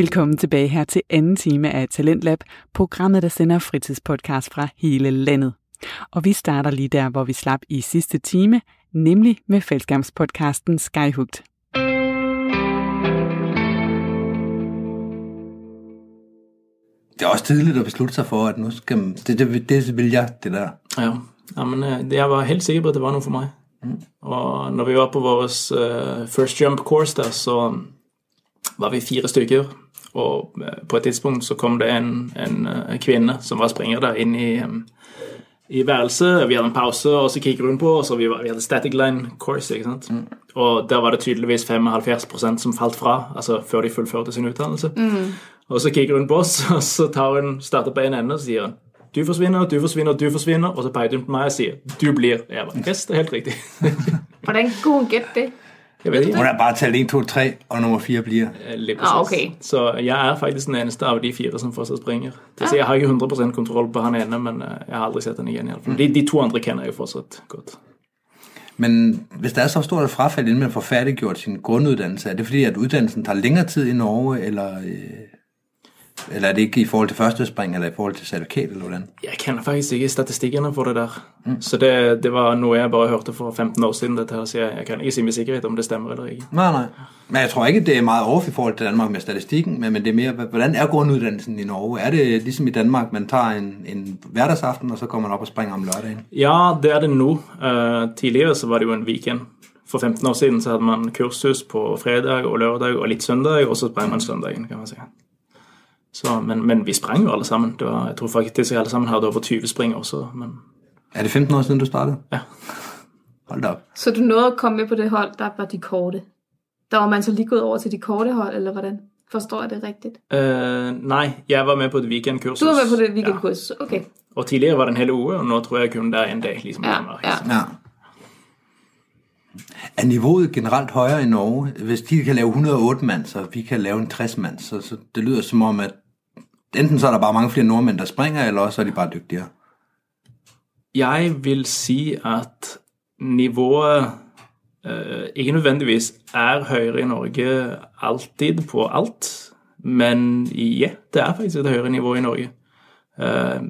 Velkommen tilbage her til anden time af Talentlab, programmet, der sender fritidspodcast fra hele landet. Og vi starter lige der, hvor vi slap i sidste time, nemlig med fællesskabspodcasten Skyhugt. Det er også tidligt at beslutte sig for, at nu skal man, det, det, det vil jeg, det der. Ja, ja men øh, jeg var helt sikker på, at det var noe for meg. Og når vi var på vår uh, first jump course der, så var vi fire stykker. Og eh, på et tidspunkt så kom det en, en eh, kvinne som var springer der, inn i, i værelset. Vi hadde en pause, og så kikket hun på oss, og vi, var, vi hadde static line course. ikke sant? Og der var det tydeligvis 75% som falt fra altså før de fullførte sin utdannelse. Og så kikker hun på oss, og så tar hun, starter på en ende og sier hun du forsvinner, du forsvinner, du forsvinner. Og så peker hun på meg og sier du blir. Bare, yes, det er helt riktig. For den gode gutten. Jeg vet ikke. Hun har bare talt 1, 2, 3, og nummer 4 bliver. Lige præcis. Ah, okay. Så jeg er faktisk den eneste av de fire som fortsatt springer. Det vil si, jeg har ikke 100% kontroll på han ene, men eh, jeg har aldri sett han igjen. i alle fall. De, de to andre kjenner jeg jo fortsatt godt. Men hvis der er så stort et frafald, inden man får færdiggjort sin grunduddannelse, er det fordi, at uddannelsen tar lengre tid i Norge, eller, øh, eller er det ikke i forhold til første spring, eller i forhold til certifikat, eller hvordan? Jeg kjenner faktisk ikke statistikkene for det der. Så det, det var noe jeg bare hørte for 15 år siden, dette her, så jeg, jeg kan ikke si med sikkerhet om det stemmer eller ikke. Nei, nei. Men jeg tror ikke, det er mye off i forhold til Danmark med statistikken, men, men det er mer hvordan er grunnutdannelsen i Norge? Er det liksom i Danmark, man tar en, en hverdagsaften, og så kommer man opp og springer om lørdagen? Ja, det er det nå. Uh, tidligere så var det jo en weekend. For 15 år siden så hadde man kursus på fredag og lørdag og litt søndag, og så sprang man søndagen, kan man si. Så, men, men vi sprang jo alle sammen. Det var, jeg tror faktisk alle sammen hadde over 20 spring også. Men Er det 15 år siden, du startet? Ja. Hold da. Så du nåede å komme med på det hold, der var de korte. Der var man så lige gået over til de korte hold, eller hvordan? Forstår jeg det riktig? Uh, nei, jeg var med på et weekendkursus. Du var med på det weekendkursus. ja. ok. Og tidligere var det en hel uke, og nå tror jeg kun det er en dag. liksom Ja, Danmark. ja. Ja. Er niveauet generelt højere i Norge? Hvis de kan lave 108 mand, så vi kan lave en 60 mand, så, så det lyder som om, at enten så er der bare mange flere nordmenn der springer, eller også er de bare dyktigere. Jeg vil si at nivået eh, ikke nødvendigvis er høyere i Norge alltid på alt, men ja, det er faktisk et høyere nivå i Norge. Eh,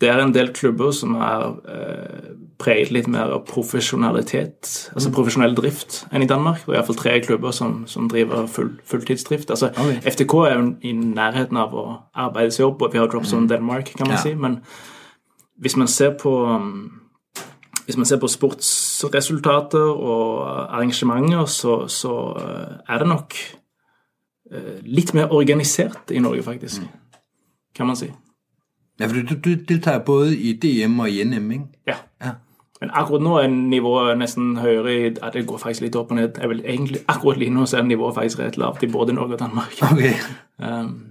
det er en del klubber som er eh, preget litt mer av profesjonalitet, altså profesjonell drift, enn i Danmark. Det er iallfall tre klubber som, som driver full, fulltidsdrift. Altså, okay. FTK er jo i nærheten av å arbeide seg opp, og vi har Drops on Denmark, kan man Ja. si. men hvis man ser på um, hvis man ser på sportsresultater og arrangementer, så, så uh, er det nok uh, litt mer organisert i Norge, faktisk. Kan man si. Ja, for du, du deltager både i DM og i NM, ikke? Ja. Ja. Men akkurat nå er nivået nesten høyere ja, Det går faktisk litt opp og ned. Jeg vil egentlig Akkurat lige nå er nivået faktisk rett lavt i både Norge og Danmark. Okay. Um,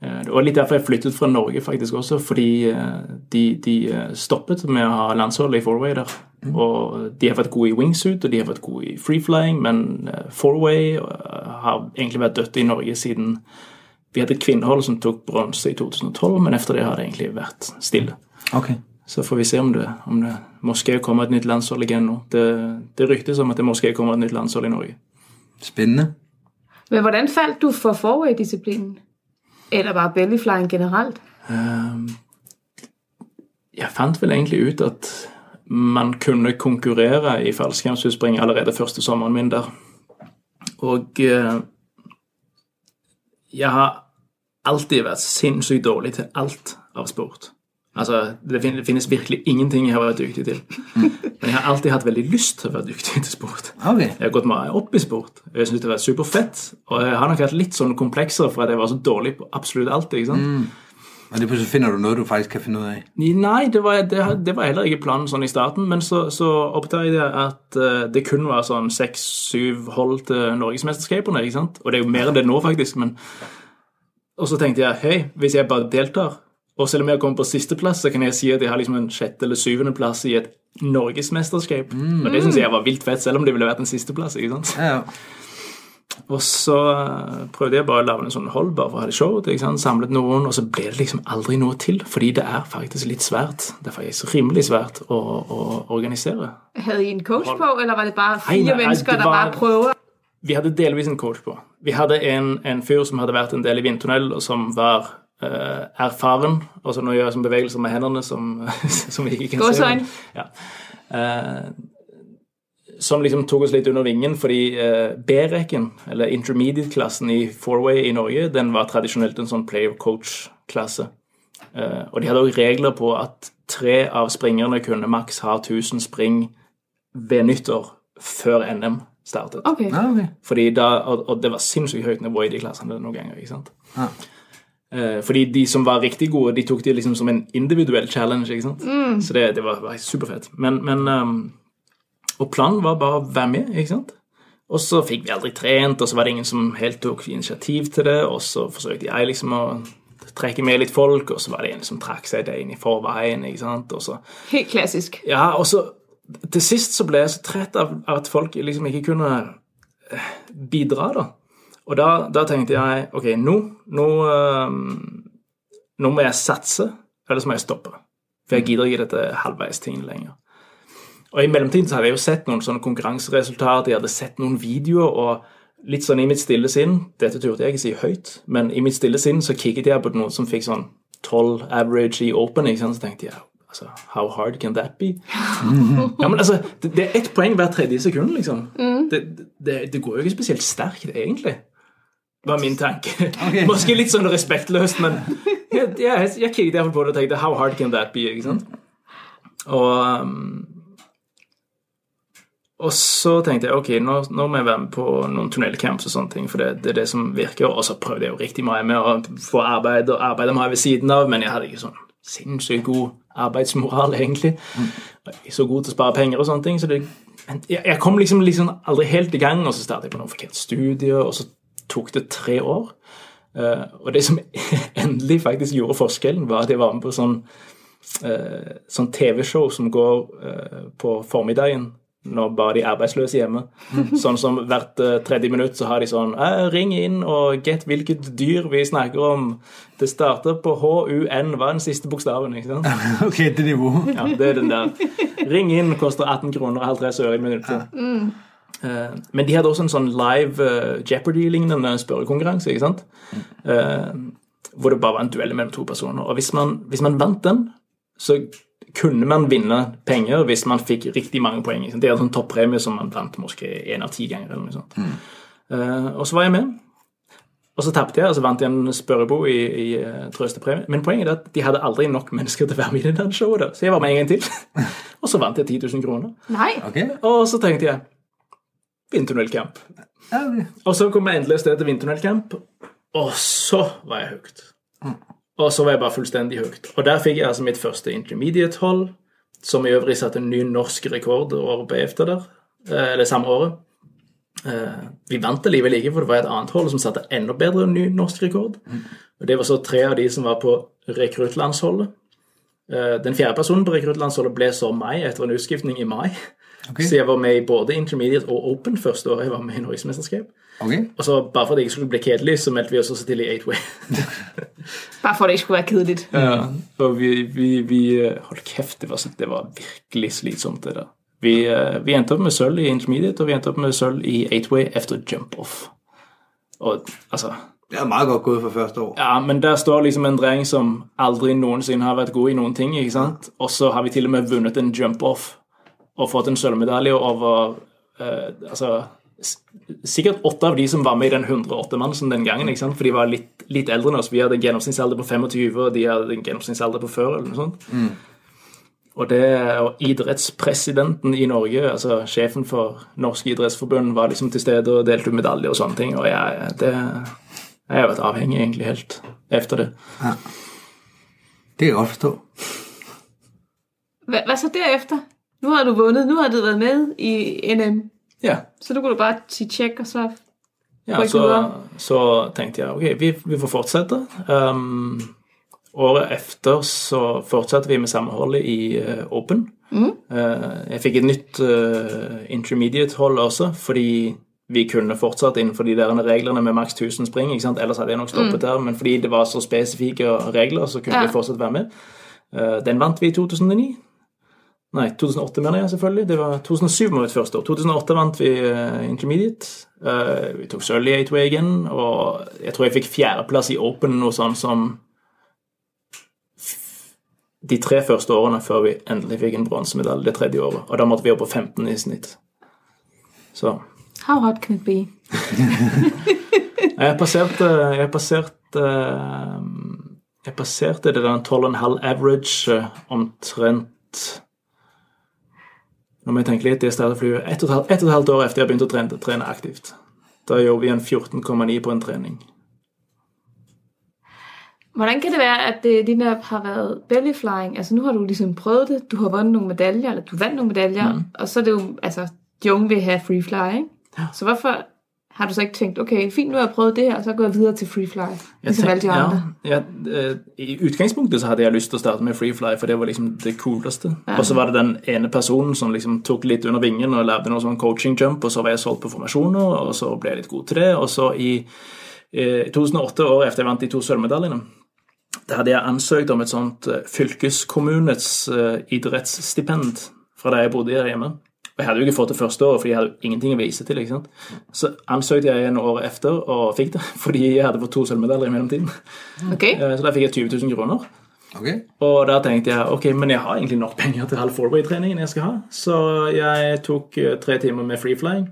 det var litt derfor jeg flyttet fra Norge, faktisk også, fordi eh, de, de eh, stoppet med å ha landsholdet i fourway der. Og de har vært gode i wingsuit, og de har vært gode i freeflying, men eh, fourway har egentlig vært dødt i Norge siden vi hadde et kvinnehold som tok bronse i 2012, men etter det har det egentlig vært stille. okay. Så får vi se om det, om det måske kommer et nytt landshold igjen nå. Det, det ryktes om at det måske kommer et nytt landshold i Norge. Spennende. Men hvordan falt du for forway-disiplinen? Eller bare bellyflying generelt? Ehm, Jeg fant vel egentlig ut at man kunne konkurrere i fallskjermsutspring allerede første sommeren min der. Og uh, jeg har alltid vært sinnssykt dårlig til alt av sport. Altså, det finnes virkelig ingenting jeg har vært dyktig til. Men jeg har alltid hatt veldig lyst til å være dyktig til sport. Okay. Jeg har gått meg opp i sport. Jeg syns det var superfett. Og jeg har nok hatt litt sånn komplekser for at jeg var så dårlig på absolutt alt. ikke sant? Men det plutselig finner du noe du faktisk kan finne ut av? Nei, det var, det, det var heller ikke planen sånn i starten. Men så, så oppdaget jeg at eh, det kun var sånn seks-syv hold til norgesmesterskapene. ikke sant? Og det er jo mer enn det nå, faktisk. men... Og så tenkte jeg hei, hvis jeg bare deltar, og selv om jeg kommer på sisteplass, så kan jeg si at jeg har liksom en sjette- eller syvendeplass i et norgesmesterskap. Og det syns jeg var vilt fett, selv om det ville vært en sisteplass. ikke sant? Ja, ja. Og så eh, prøvde jeg bare å lage en sånn hold bare for å ha det showet. ikke sant? Samlet noen, og så ble det liksom aldri noe til. Fordi det er faktisk litt svært. Det er faktisk rimelig svært å, å organisere. Havde I en coach på, eller var det bare fire fire nei, mennesker, der bare prøver? vi hadde delvis en coach på. Vi hadde en, en fyr som hadde vært en del i vindtunnel, og som var erfaren. Altså nå gjør jeg sånn bevegelser med hendene som, som vi ikke kan se. Gåseøyne. Ja. Eh, som liksom tok oss litt under vingen, fordi eh, B-rekken, eller intermediate-klassen i Fourway i Norge, den var tradisjonelt en sånn player-coach-klasse. Eh, og de hadde òg regler på at tre av springerne kunne maks ha 1000 spring ved nyttår før NM startet. Ok. Fordi da, og, og det var sinnssykt høyt nivå i de klassene noen ganger. ikke sant? Ja. Eh, fordi de som var riktig gode, de tok det liksom som en individuell challenge. ikke sant? Så det, det var, var superfett. Men, men um, Og planen var bare å være med, ikke sant? Og så fikk vi aldri trent, og så var det ingen som helt tok initiativ til det, og så forsøkte jeg liksom å trekke med litt folk, og så var det en som trakk seg det inn i forveien, ikke sant? Og så Helt klassisk. ja, og så Til sist så ble jeg så trett av, av at folk liksom ikke kunne eh, bidra, da. Og da, da tenkte jeg OK, nå nå, ehm, nå må jeg satse, eller så må jeg stoppe. For jeg gidder ikke dette halvveis-tingen lenger. Og i mellomtiden så hadde jeg jo sett noen sånne konkurranseresultater, jeg hadde sett noen videoer, og litt sånn i mitt stille sinn Dette turte jeg ikke si høyt, men i mitt stille sinn så kikket jeg på noen som fikk sånn 12 average i open, ikke sant? så tenkte jeg altså, How hard can that be? ja, men altså, det, det er ett poeng hver tredje sekund, liksom. Det, det, det går jo ikke spesielt sterkt, egentlig. Var min tanke. Måske litt sånn respektløst, men jeg, jeg, jeg kikket derfor på det og tenkte How hard can that be? ikke sant? Og um, og så tenkte jeg ok, nå, nå må jeg være med på noen tunnelcamps og sånne ting, for det, det er det som virker. Og så prøvde jeg jo riktig mye med å få arbeid og arbeide jeg ved siden av, men jeg hadde ikke sånn sinnssykt god arbeidsmoral, egentlig. Jeg er ikke så god til å spare penger og sånne ting. så det, jeg, jeg kom liksom, liksom aldri helt i gang, og så startet jeg på noen forkert studie, og så tok det tre år. Eh, og det som endelig faktisk gjorde forskjellen, var at jeg var med på sånn, eh, sånn TV-show som går eh, på formiddagen når bare de arbeidsløse hjemme. Sånn som hvert tredje minutt så har de sånn Ring inn og gjett hvilket dyr vi snakker om. Det starter på HUN. Hva er den siste bokstaven? ikke sant? Ok, til nivå. Ja, det er den der. Ring inn koster 18 kroner og 50 øre i minuttet. Eh, men de hadde også en sånn live eh, Jeopardy-lignende spørrekonkurranse. ikke sant? Eh, hvor det bare var en duell mellom to personer. Og hvis man, hvis man vant den, så kunne man vinne penger hvis man fikk riktig mange poeng. ikke sant? Det er en sånn toppremie som man vant måske én av ti ganger. eller noe sånt. Eh, og så var jeg med. Og så tapte jeg, og så vant jeg en spørrebo i, i uh, trøstepremie. Men poenget er at de hadde aldri nok mennesker til å være med i det showet. da. Så jeg var med en gang til. og så vant jeg 10 000 kroner. Nei. Okay. Og så tenkte jeg Vindtunnelcamp. Og så kom jeg endelig av sted til vindtunnelcamp, og så var jeg hooked. Og så var jeg bare fullstendig hooked. Og der fikk jeg altså mitt første intermediate-hold, som i øvrig satte en ny norsk rekord året etter der, eh, eller samme året. Eh, Vi vant det likevel ikke, for det var et annet hold som satte enda bedre ny norsk rekord. Og Det var så tre av de som var på rekruttlandsholdet. Eh, Den fjerde personen på rekruttlandsholdet ble så meg etter en utskiftning i mai. Ok. Så jeg var med i både intermediate og open første året jeg var med i Norgesmesterskap. Okay. Og så bare for at det ikke skulle bli kjedelig, så meldte vi oss også til i Eightway. Bare for at det ikke skulle være kjedelig. Ja, og vi, vi, vi eh, Hold kjeft, det var, så- det var virkelig slitsomt, det der. Vi, eh, vi endte opp med sølv i intermediate, og vi endte opp med sølv i Eightway efter jump-off. Og altså Det er meget godt gået for første år. Ja, men der står liksom en dreng som aldri noensinne har vært god i noen ting, ikke sant? Og så har vi til og med vunnet en jump-off og fått en sølvmedalje over eh, Altså sikkert åtte av de som var med i den 108-mannsen den gangen, ikke sant? for de var litt, litt eldre enn oss. Vi hadde en gjennomsnittsalder på 25, og de hadde en gjennomsnittsalder på 40, eller noe sånt. Og, det, og idrettspresidenten i Norge, altså sjefen for Norsk idrettsforbund, var liksom til stede og delte ut medaljer og sånne ting, og jeg, det, jeg har vært avhengig egentlig helt efter det. Det er jeg forstå. Hva, hva hvad jeg derefter? Nu har du vundet, nu har du været med i NM. Ja, Så nu kunne du bare sige tjek, og så... ja så, så tenkte jeg ok, vi, vi får fortsette. Um, året efter så fortsatte vi med samholdet i uh, Open. Uh, jeg fikk et nytt uh, intermediate-hold også, fordi vi kunne fortsatt innenfor de der reglene med maks 1000 spring. ikke sant? Ellers hadde jeg nok stoppet der, men fordi det var så spesifikke regler, så kunne Ja. vi fortsatt være med. Den vant vi i 2009. Nei, 2008 mener jeg selvfølgelig. Det var 2007 var mitt første år. 2008 vant vi uh, intermediate. Uh, vi tok sølv i 8 igjen, og jeg tror jeg fikk fjerdeplass i open noe sånn som de tre første årene før vi endelig fikk en bronsemedalje det tredje året. Og da måtte vi opp på 15 i snitt. Så How hard can it be? jeg passerte Jeg passerte Jeg passerte det der 12,5 average eh, omtrent Nå vi tenker tenke litt, jeg startet flyet ett og, et og et halvt år etter jeg begynte å trene, trene aktivt. Da gjorde vi en 14,9 på en trening. Hvordan kan det være, at det din app har været belly flying? Altså nu har du ligesom prøvet det, du har vundet nogle medaljer, eller du vandt nogle medaljer, mm. og så er det jo, altså de unge vil have free flying. ikke? Ja. Så hvorfor har du så ikke tænkt, okay, fint, nu har jeg prøvet det her, så går jeg videre til free fly, ligesom alle de andre? Ja, ja, eh, I utgangspunktet så hadde jeg lyst til å starte med Freefly, for det var liksom det cooleste. Ja. Og så var det den ene personen som liksom tok litt under vingen og lagde noe sånn coaching jump, og så var jeg solgt på formasjoner, og så ble jeg litt god til det. Og så i eh, 2008, året etter jeg vant de to sølvmedaljene, da hadde jeg ansøkt om et sånt eh, fylkeskommunets eh, idrettsstipend fra der jeg bodde hjemme. Og jeg hadde jo ikke fått det første året, fordi jeg hadde jo ingenting å vise til. ikke sant? Så ansøkte jeg en år etter og fikk det, fordi jeg hadde fått to sølvmedaljer i mellomtiden. Okay. Eh, Så da fikk jeg 20 000 kroner. Okay. Og da tenkte jeg ok, men jeg har egentlig nok penger til halv forway-treningen jeg skal ha. Så jeg tok eh, tre timer med freeflying.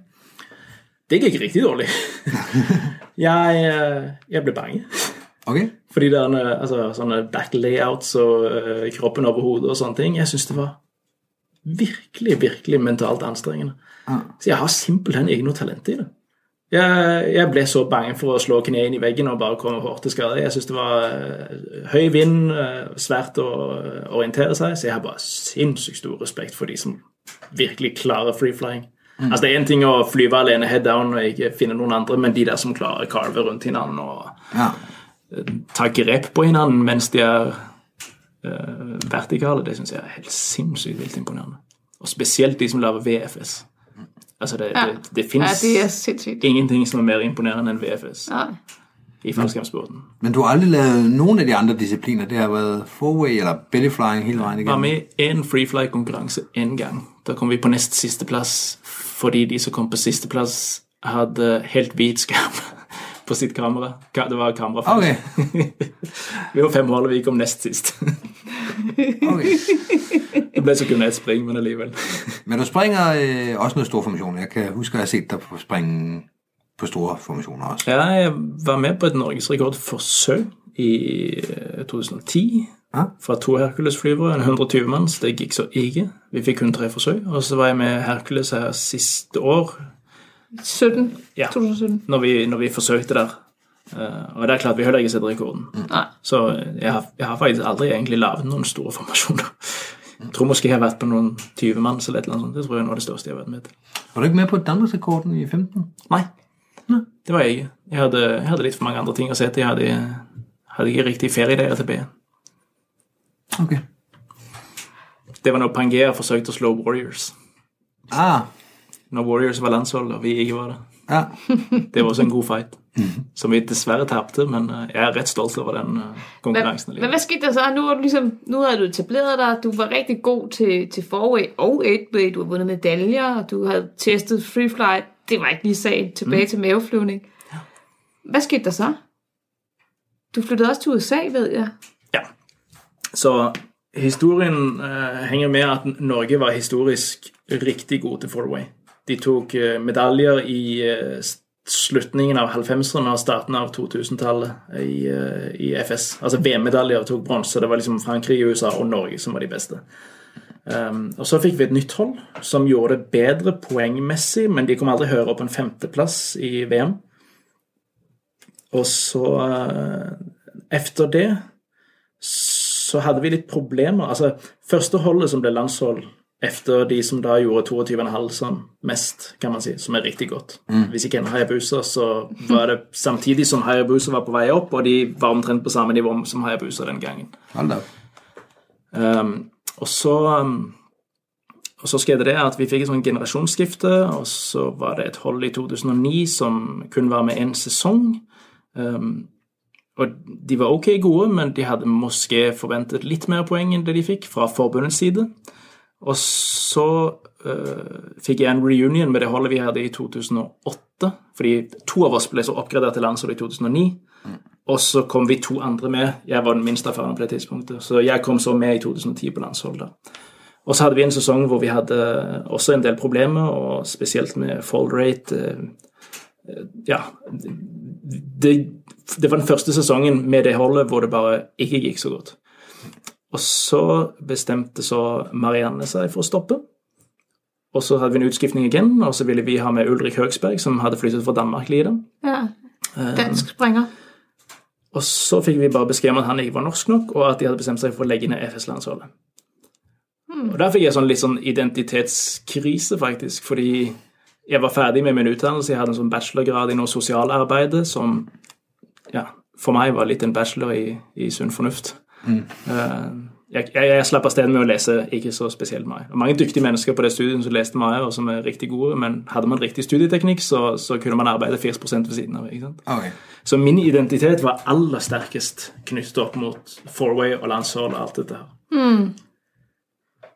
Det gikk riktig dårlig. jeg, eh, jeg ble bange. Okay. Fordi det er altså, sånne back-layouts og eh, kroppen over hodet og sånne ting, jeg syns det var virkelig, virkelig mentalt anstrengende. Så jeg har simpelthen ikke noe talent i det. Jeg, jeg ble så bange for å slå kneet inn i veggen og bare komme hårdt til skade. Jeg syns det var eh, høy vind, eh, svært å eh, orientere seg, så jeg har bare sinnssykt stor respekt for de som virkelig klarer free-flying. Altså Det er én ting å flyve alene head down og ikke finne noen andre, men de der som klarer å carve rundt hverandre og Ja. ta grep på hverandre mens de er vertikale, det syns jeg er helt sinnssykt vilt imponerende. Og spesielt de som lager VFS. Altså det, Ja. det, det fins det er ingenting som er mer imponerende enn VFS Ja. i fallskjermsporten. Men du har aldri lavet noen av de andre disipliner? Det har vært four-way eller belly flying hele veien? Var med i en freefly-konkurranse én gang. Da kom vi på nest siste plass fordi de som kom på sisteplass, hadde helt hvit skjerm på sitt kamera. Det var kamera først. Okay. vi var fem hull, og vi kom nest sist. okay. det ble så kun ett spring, men allikevel. Men du springer øh, også med stor formasjon. Jeg kan huske, jeg har sett deg på springe på store formasjoner også. Ja, jeg var med på et norgesrekordforsøk i eh, 2010. Ja. Fra to Hercules-flyvere, en 120 manns. Det gikk så ikke. Vi fikk kun tre forsøk. Og så var jeg med Hercules her siste år, 17. Ja. 2017. når vi, når vi forsøkte der. Uh, og der klarte vi heller ikke å sette rekorden. Mm. Så jeg har, jeg har faktisk aldri egentlig laget noen store formasjoner. Jeg tror måske jeg har vært på noen 20 manns eller et eller annet sånt. Det tror jeg er noe av det største jeg har vært med til. Var du ikke med på Danmarksrekorden i 15? Nei, det var jeg ikke. Jeg hadde, jeg hadde litt for mange andre ting å se til. Jeg hadde, hadde ikke riktig feriedager til B. Okay. Det var når Pangea forsøkte å slå Warriors. Ah, Når Warriors var landshold, og vi ikke var det. ja. Det var også en god fight. Som vi dessverre tapte, men eh, jeg er rett stolt over den eh, konkurransen. Men, men hva skete der så? Nu har du ligesom, nu har du etableret deg, du var rigtig god til, til forway og 8-way, du har vundet medaljer, og du har testet free flight, Det var ikke lige sagen. Tilbage mm. til maveflyvning. Hva skete der så? Du flyttede også til USA, ved jeg. Ja. Så historien eh, henger med at Norge var historisk riktig god til four-way. De tok eh, medaljer i eh, slutningen av 90-årene og starten av 2000-tallet i, eh, i FS. Altså VM-medaljer tok bronse. Det var liksom Frankrike, USA og Norge som var de beste. Um, og så fikk vi et nytt hold som gjorde det bedre poengmessig, men de kom aldri høyere opp en femteplass i VM. Og så uh, Efter det så hadde vi litt problemer. Altså, første holdet som ble landshold efter de som da gjorde 22,5 sånn mest, kan man si, som er riktig godt. Hvis ikke en Hayabusa, så var det samtidig som Hayabusa var på vei opp, og de var omtrent på samme nivå som Hayabusa den gangen. Um, og så um, og så skjedde det at vi fikk et sånt generasjonsskifte, og så var det et hold i 2009 som kun var med én sesong. Um, og de var ok gode, men de hadde måske forventet litt mer poeng enn det de fikk fra forbundets side. Og så uh, fikk jeg en reunion med det holdet vi hadde i 2008. Fordi to av oss ble så oppgradert til landsholdet i 2009. Og så kom vi to andre med. Jeg var den minst erfarne på det tidspunktet. Så jeg kom så med i 2010 på landsholdet. Og så hadde vi en sesong hvor vi hadde også en del problemer, og spesielt med fall rate. eh, Ja. Det, det var den første sesongen med det holdet hvor det bare ikke gikk så godt. Og så bestemte så Marianne seg for å stoppe. Og så hadde vi en utskiftning igjen, og så ville vi ha med Ulrik Høgsberg, som hadde flyttet fra Danmark. lite. Ja. Dansk springer. Og så fikk vi bare beskjed om at han ikke var norsk nok, og at de hadde bestemt seg for å legge ned FS-landsholdet. Og Der fikk jeg sånn litt sånn identitetskrise, faktisk, fordi jeg var ferdig med min utdannelse. Jeg hadde en sånn bachelorgrad i noe sosialarbeid som ja, for meg var litt en bachelor i, i sunn fornuft. Eh, jeg, jeg, jeg slapp av sted med å lese ikke så spesielt mye. Og mange dyktige mennesker på det studiet som leste mye, og som er riktig gode, men hadde man riktig studieteknikk, så, så kunne man arbeide 4 ved siden av. ikke sant? Okay. Så min identitet var aller sterkest knyttet opp mot Fourway og landshold og alt dette her.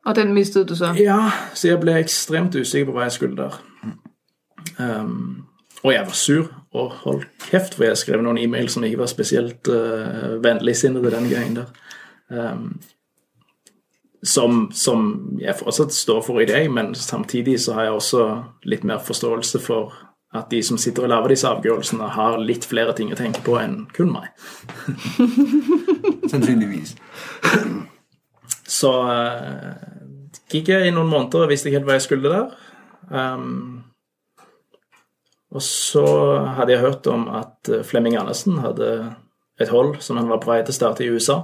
Og den mistet du så. Ja, så jeg ble ekstremt usikker på hva jeg skulle der. Um, og jeg var sur og holdt kjeft, for jeg skrev noen e-mail som ikke var spesielt uh, vennligsinnede den gangen der. Um, som, som jeg fortsatt står for i dag, men samtidig så har jeg også litt mer forståelse for at de som sitter og lager disse avgjørelsene, har litt flere ting å tenke på enn kun meg. Sannsynligvis. Så uh, gikk jeg i noen måneder og visste ikke helt hva jeg skulle der. Um, og så hadde jeg hørt om at eh, Flemming Andersen hadde et hold som han var på vei til å starte i USA,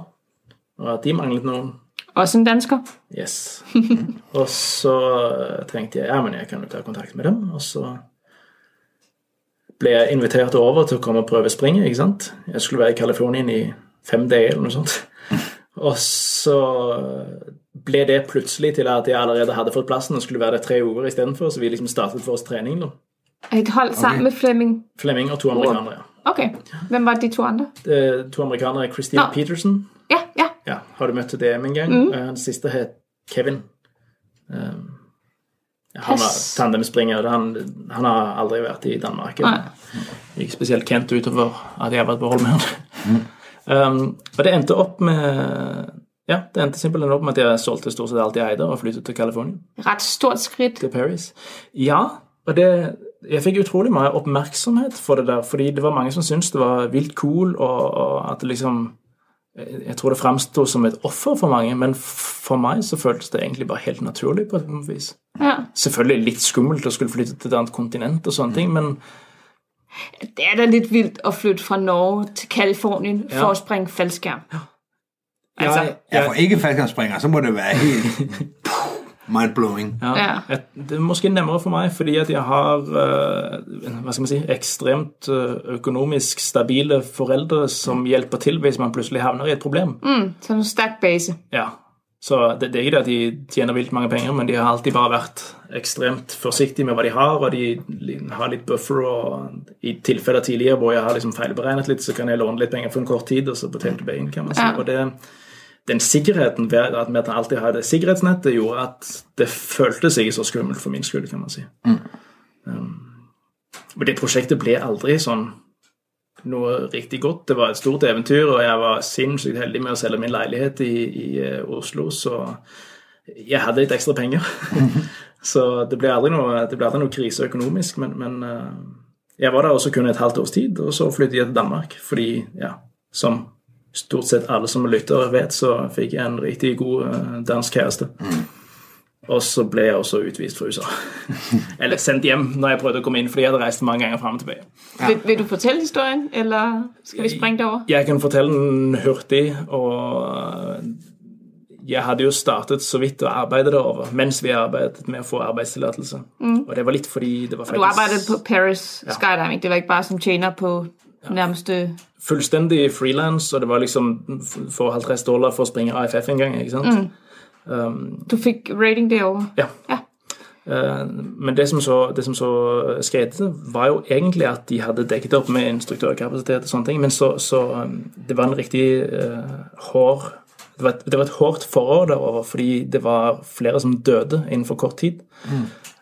og at de manglet noen. Også en dansker. Yes. og så eh, tenkte jeg ja, men jeg kan jo ta kontakt med dem, og så ble jeg invitert over til å komme og prøve springet, ikke sant. Jeg skulle være i Californien i fem dager eller noe sånt. Og så ble det plutselig til at jeg allerede hadde fått plassen og skulle være der tre uker istedenfor, så vi liksom startet vår trening. da. Et hold sammen med Flemming. Flemming og to amerikanere. ja. Ok. Hvem var de to andre? Er to amerikanere, Christine no. Peterson. Ja, ja. Ja, har du møtt til DM en gang? Mm. Den siste het Kevin. Um, han var tandemspringer. Han, han har aldri vært i Danmark. Ikke spesielt kjent utover at jeg har vært på hold med han. Um, og det endte opp med Ja, det endte simpelthen opp med at jeg solgte stort sett alt jeg eide, og flyttet til California. Rett stort skritt. til Paris. Ja, og det Jeg fikk utrolig mye oppmerksomhet for det der, fordi det var mange som syntes det var vilt cool, og, og at det liksom Jeg tror det framsto som et offer for mange, men for meg så føltes det egentlig bare helt naturlig på et vis. Ja. Selvfølgelig litt skummelt å skulle flytte til et annet kontinent og sånne ting, men Det er da litt vilt å flytte fra Norge til Californien Ja. for å springe fallskjerm. Altså, jeg, Ja, for ikke fallskjermspringer, så må det være helt mind-blowing. Ja, Ja. Det er måske nemmere for meg, fordi at jeg har eh, hva skal man si, ekstremt eh, økonomisk stabile foreldre som hjelper til hvis man plutselig havner i et problem. Mm, så sterk base. Ja, Så det, det er ikke det at de tjener vilt mange penger, men de har alltid bare vært ekstremt forsiktige med hva de har, og de har litt buffer. og I tilfeller tidligere hvor jeg har liksom feilberegnet litt, så kan jeg låne litt penger for en kort tid, og så betale tilbake, kan man si. Ja. Og det, den sikkerheten ved at vi alltid har det sikkerhetsnettet, gjorde at det føltes ikke så skummelt for min skyld, kan man si. Um, men det prosjektet ble aldri sånn noe riktig godt. Det var et stort eventyr, og jeg var sinnssykt heldig med å selge min leilighet i, i eh, Oslo, så jeg hadde litt ekstra penger. så det ble aldri noe, det ble aldri noe krise økonomisk, men, men uh, jeg var der også kun et halvt års tid, og så flyttet jeg til Danmark, fordi, ja, som stort sett alle som lytter vet, så fikk jeg en riktig god eh, dansk kjæreste. Og så ble jeg også utvist fra USA. Eller sendt hjem når jeg prøvde å komme inn, fordi jeg hadde reist mange ganger frem og tilbake. Vil, vil du fortelle historien, eller skal vi springe det over? Jeg kan fortelle den hurtig, og jeg hadde jo startet så vidt å arbeide derover mens vi arbeidet med å få arbeidstillatelse. Og det var litt fordi det var faktisk og Du arbeidet på Paris Ja. Skydiving. Det var ikke bare som tjener på nærmeste fullstendig frilans, og det var liksom for 50 dollar for å springe AFF en gang. ikke sant? Du fikk rating derovre. Ja. Ja. Eh, Men det som, så, det som så skjedde, var jo egentlig at de hadde dekket opp med instruktørkapasitet og sånne ting, men så, så um, det var en riktig uh, hård det var, et, det var et hårdt forår derover, fordi det var flere som døde innenfor kort tid.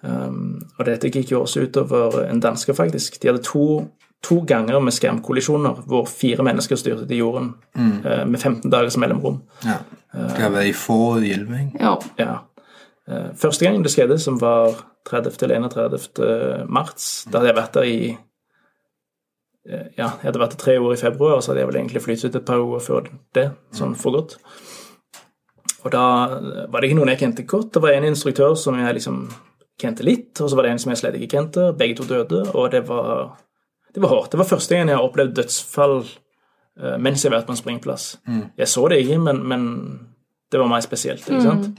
Um, og dette gikk jo også utover en danske, faktisk. De hadde to, to ganger med skjermkollisjoner hvor fire mennesker styrte til jorden eh, med 15 dagers mellomrom. Ja. Det var i få i 11, ikke? Jo. Ja. Eh, Første gangen det skjedde, som var 30. eller 31. mars, da hadde jeg vært der i eh, Ja, jeg hadde vært der tre år i februar, så hadde jeg vel egentlig flyttet ut et par år før det, sånn for godt. Og da var det ikke noen jeg kjente godt. Det var en instruktør som jeg liksom kjente litt, og så var det en som jeg slett ikke kjente. Begge to døde, og det var, det var hardt. Det var første gang jeg har opplevd dødsfall eh, mens jeg har vært på en springplass. Jeg så det ikke, men, men det var meg spesielt, ikke sant?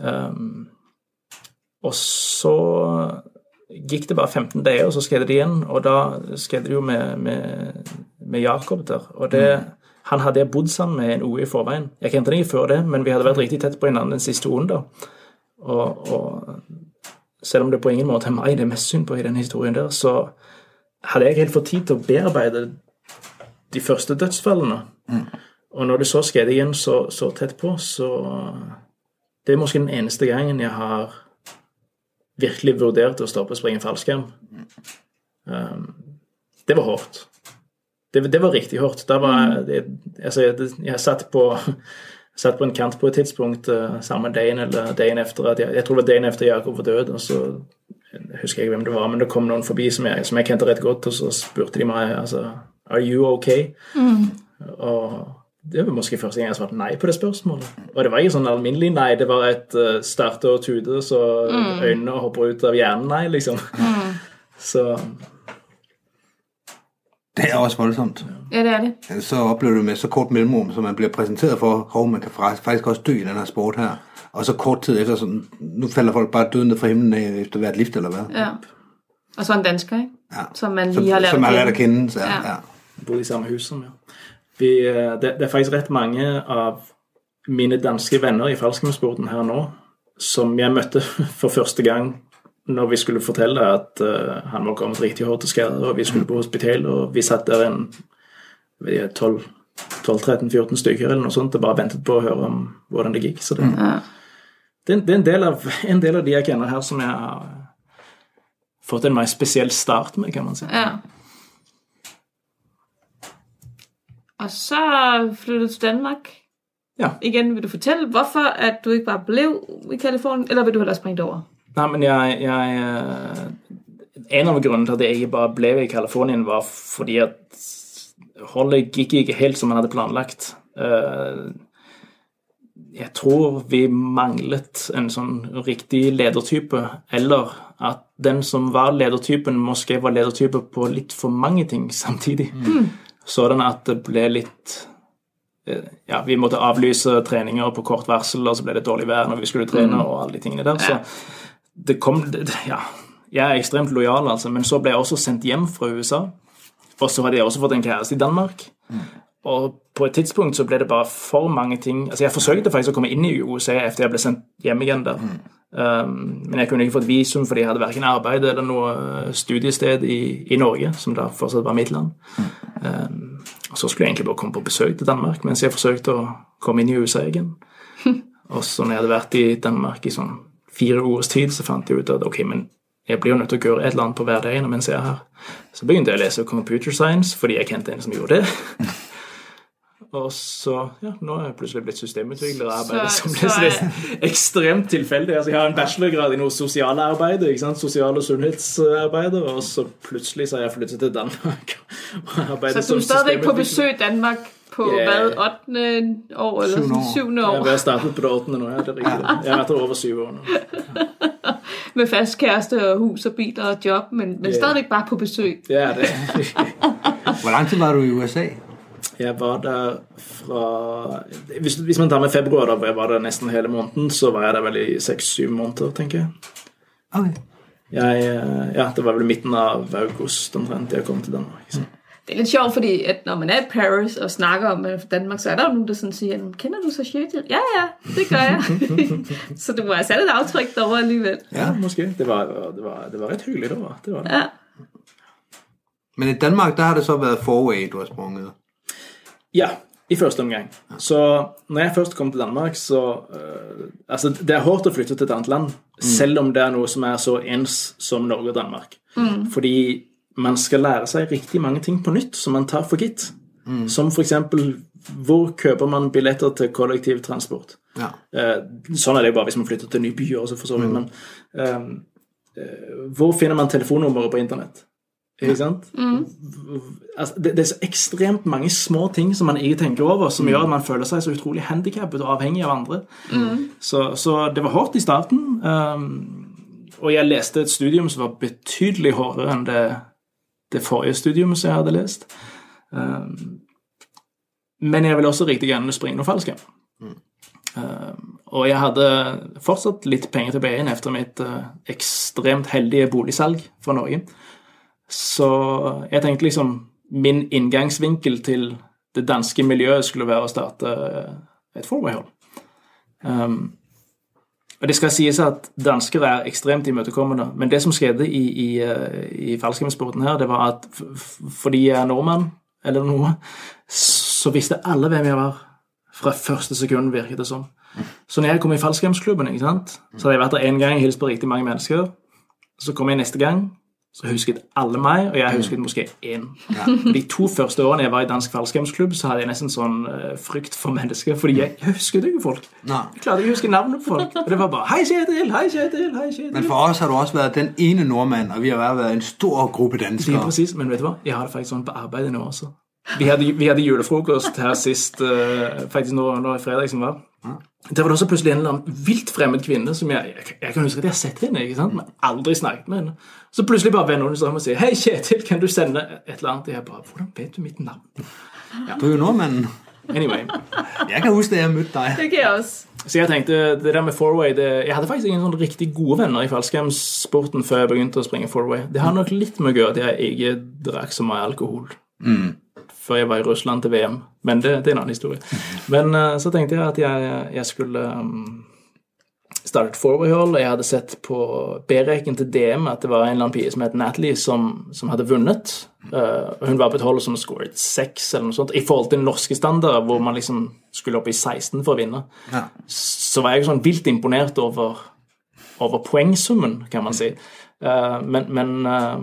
Um, og så gikk det bare 15 dager, og så skjedde det igjen. Og da skjedde det jo med, med, med Jakob der. Og det, han hadde jeg bodd sammen med en uke i forveien. Jeg kjente han ikke før det, men vi hadde vært riktig tett på hverandre den siste uken. da. Og, og selv om det på ingen måte er meg det er mest synd på i den historien der, så hadde jeg helt fått tid til å bearbeide de første dødsfallene. Og når det så skjedde igjen så, så tett på, så Det er måske den eneste gangen jeg har virkelig vurdert å stoppe å springe fallskjerm. Um, det var hardt. Det, det var riktig hardt. Var det, altså, jeg, jeg satt på satt på en kant på et tidspunkt uh, samme dagen eller dagen etter at jeg, jeg tror det var dagen etter Jakob var død. og så jeg husker ikke hvem det var, men det kom noen forbi som jeg, som jeg kjente rett godt, og så spurte de meg altså, Are you okay? Og det var måske første gang jeg svarte nei på det spørsmålet. Og det var ikke sånn alminnelig nei, det var et uh, starte og tude, så øynene hopper ut av hjernen nei, liksom. Så Det er også voldsomt. Ja, det er det. Så oplever du med så kort mellemrum, så man bliver præsenteret for, hov, man kan faktisk også dø i den her sport her. Og så kort tid efter, så nu falder folk bare døden ned fra himlen af efter hvert lift, eller hvad? Ja. Og så en dansker, ikke? Ja. Som man lige har lært som som har at lært at kende. kende. Så, ja. Ja. Bor i samme hus som jeg. Vi, det, det er faktisk rett mange av mine danske venner i fallskjermsporten her nå som jeg møtte for første gang når vi skulle fortelle at uh, han var kommet riktig hårdt til skade, og vi skulle på hospital, og vi satt der en 12 12-13-14 stykker eller noe sånt og bare ventet på å høre om hvordan det gikk. Så det, det, det er en del, av, en del av de jeg kjenner her, som jeg har fått en mer spesiell start med, kan man si. ja. Og så flyttet du til Danmark. Ja. Igen, vil du fortelle hvorfor at du ikke bare ble i Kalifornien, eller vil du heller springe over? Nei, men jeg, jeg eh, En av grunnene til at jeg bare ble i Californien, var fordi at holdet gikk ikke helt som man hadde planlagt. Eh, Jeg tror vi manglet en sånn riktig ledertype, eller at den som var ledertypen, måske var ledertype på litt for mange ting samtidig. Sånn at det ble litt eh, ja, vi måtte avlyse treninger på kort varsel, og så ble det dårlig vær når vi skulle trene, og alle de tingene der. Så det kom det, Ja, jeg er ekstremt lojal, altså, men så ble jeg også sendt hjem fra USA. Og så hadde jeg også fått en kjæreste i Danmark. Og på et tidspunkt så ble det bare for mange ting Altså, jeg forsøkte faktisk å komme inn i USA etter jeg ble sendt hjem igjen der. Um, men jeg kunne ikke fått visum fordi jeg hadde verken arbeid eller noe eh, studiested i, i Norge, som da fortsatt var mitt land. Um, og så skulle jeg egentlig bare komme på besøk til Danmark mens jeg forsøkte å komme inn i USA igjen. Og så når jeg hadde vært i Danmark i sånn fire års tid, så fant jeg ut at ok, men jeg blir jo nødt til å gjøre et eller annet på hverdagen mens jeg er her. Så begynte jeg å lese computer science fordi jeg kjente en som gjorde det. Og så, ja, nå er jeg plutselig blitt systemutvikler og arbeider som er- ekstremt tilfeldig. Altså, jeg har en bachelorgrad i noe sosialarbeid, ikke sant? sosial- og sunnhetsarbeider, og så plutselig så har jeg flyttet til Danmark og arbeider Så du som på besøk i Danmark på yeah. hvad, 8. år eller Syvende år. sådan, 7. Jeg har startet på det 8. nå, ja, det er riktig. Jeg har vært over 7 år nå. med fast kæreste og hus og biler og job, men, men yeah. stadigvæk bare på besøg. Ja, det. Hvor lang tid var du i USA? Jeg var der fra hvis, hvis man tar med februar, da hvor jeg var der nesten hele måneden, så var jeg der vel i seks-syv måneder, tenker jeg. Okay. jeg. eh, Ja, det var vel midten av august omtrent jeg kom til Danmark. Så. Det er lidt sjovt, fordi at når man er i Paris og snakker om øh, Danmark, så er der jo nogen, der sådan siger, kender du så Churchill? Ja, ja, det gør jeg. så det må have sat et aftryk derovre alligevel. Ja, måske. Det var, det var, det var ret hyggeligt, derovre. det. Var det. Ja. Men i Danmark, der har det så været forway, du har sprunget. Ja, I første omgang. Så når jeg først kom til Danmark, så øh, Altså, det er hårdt å flytte til et annet land, selv om det er noe som er så ens som Norge og Danmark. Fordi man skal lære seg riktig mange ting på nytt som man tar for gitt. Som for eksempel hvor kjøper man billetter til kollektivtransport? Ja. Eh, sånn er det jo bare hvis man flytter til nye byer også, for så vidt. Men eh, eh, hvor finner man telefonnummeret på internett? Ikke sant? Altså, det, det er så ekstremt mange små ting som man ikke tenker over, som gjør at man føler seg så utrolig handikappet og avhengig av andre. Så, så det var hardt i starten. Um, og jeg leste et studium som var betydelig hardere enn det, det forrige studium som jeg hadde lest. Um, men jeg ville også riktig gjerne springe noe fallskjerm. Mm. og jeg hadde fortsatt litt penger til BI-en etter mitt uh, ekstremt heldige boligsalg fra Norge. Så jeg tenkte liksom min inngangsvinkel til det danske miljøet skulle være å starte uh, et fourway-hold. Um, og det skal sies at dansker er ekstremt imøtekommende, men det som skjedde i, i, uh, i fallskjermsporten her, det var at fordi jeg er nordmann, eller noe, så visste alle hvem jeg var fra første sekund, virket det som. Så når jeg kom i sant, så hadde jeg vært der én gang, hilst på riktig mange mennesker. Så kom jeg neste gang, så husket alle meg, og jeg husket måske én. De to første årene jeg var i dansk fallskjermsklubb, så hadde jeg nesten sånn eh, frykt for mennesker, fordi jeg, jeg husket jo ikke folk. Nei. Jeg klarte ikke å huske navnet på folk. Og det var bare 'Hei, Kjetil! Hei, Kjetil! Hei, Kjetil!' Men for oss har du også vært den ene nordmann, og vi har vært en stor gruppe Lige danskere. præcis, men vet du hva? Jeg har det faktisk sånn på arbeidet nå også. Vi hadde, vi hadde julefrokost her sist, eh, faktisk nå, nå i fredag som var. Der var det også plutselig en eller annen vilt fremmed kvinne som jeg, jeg, jeg kan huske at jeg har sett henne, ikke sant? men aldri snakket med henne. Så plutselig bare vender hun seg om og sier 'Hei, Kjetil, kan du sende et eller annet?' Og jeg bare 'Hvordan vet du mitt navn?' Du nå, jo nordmanden. Anyway. Jeg kan huske det jeg møtte deg. Så jeg tenkte, det der med fourway det, Jeg hadde faktisk ingen sånn riktig gode venner i fallskjermsporten før jeg begynte å springe fourway. Det har nok litt med å gjøre at jeg ikke drakk så mye alkohol før jeg var i Russland til VM. Men det, det er en annen historie. Men eh, så tenkte jeg at jeg, jeg skulle um, starte et og jeg hadde sett på B-reken til DM at det var en eller annen pige som het Natalie, som, som hadde vunnet. Uh, hun var på et hold som scoret seks eller noe sånt, i forhold til norske standarder, hvor man liksom skulle opp i 16 for å vinne. Ja. Så var jeg sånn vilt imponert over, over poengsummen, kan man si. Uh, men men eh,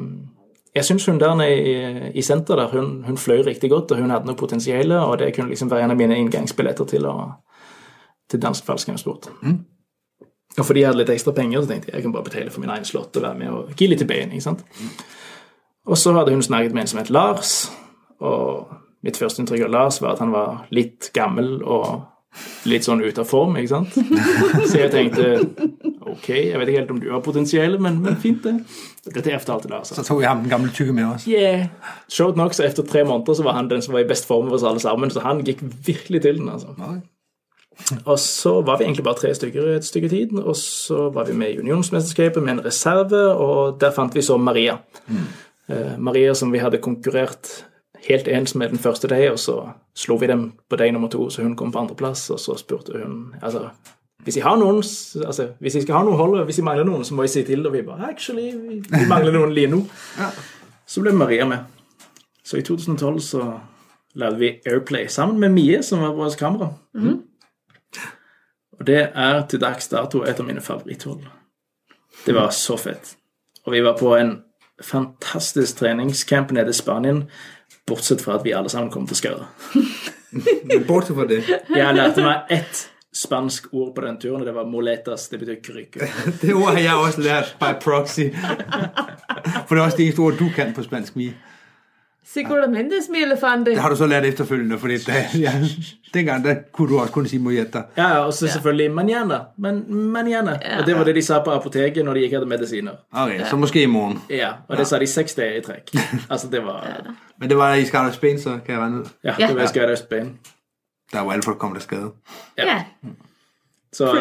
jeg syns hun der i, i senter der, hun, hun fløy riktig godt, og hun hadde noe potensial, og det kunne liksom være en av mine inngangsbilletter til, å, til dansk fallskjermsport. Og fordi jeg hadde litt ekstra penger, så tenkte jeg jeg kan bare betale for min egen slott og være med og gi litt til bein. ikke sant? Og så hadde hun snakket med en som het Lars, og mitt første inntrykk av Lars var at han var litt gammel og litt sånn ute av form, ikke sant? Så jeg tenkte ok, jeg vet ikke helt om du har potensial, men, men fint, det. Dette er efter alt det der, altså. Så tok jeg ham den gamle tykke med oss. Yeah. Showt nok, så etter tre måneder så var han den som var i best form av oss alle sammen, så han gikk virkelig til den, altså. Og så var vi egentlig bare tre stykker i et stykke tid, og så var vi med i unionsmesterskapet med en reserve, og der fant vi så Maria. Eh, Maria som vi hadde konkurrert helt ens med den første dag, og så slo vi dem på dag nummer to, så hun kom på andreplass, og så spurte hun altså, hvis jeg har noen, altså, hvis jeg skal ha noe hold, hvis jeg mangler noen, så må jeg si til, og vi bare, actually, vi, mangler noen lige nå. Så ble Maria med. Så i 2012 så lagde vi Airplay sammen med Mie, som var vårt kamera. Og det er til dags dato et av mine favoritthold. Det var så fett. Og vi var på en fantastisk treningscamp nede i Spanien, bortsett fra at vi alle sammen kom til. Men bortsett fra det. Jeg lærte meg ett spansk ord på den turen, og det var moletas. Det betyr krykke. Det ordet har jeg også lært by proxy. For det er også det eneste ord du kan på spansk, Mie. Seguramente mi elefante. Det har du så lært etterfølgende. fordi det, ja, dengang der kunne du også kunne si mojetta. Ja, ja, og så selvfølgelig manjana. Men, manjana. Og det var det de sa på apoteket når de ikke hadde medisiner. Okay, så måske i morgen. Ja, og det sa de seks dager i trekk. Altså, det var Men det var i Skarner Spain, så kan jeg regne ut. Ja, Ja. det var i Skydøstbanen. Der hvor alle folk kommer til skade. Ja, Så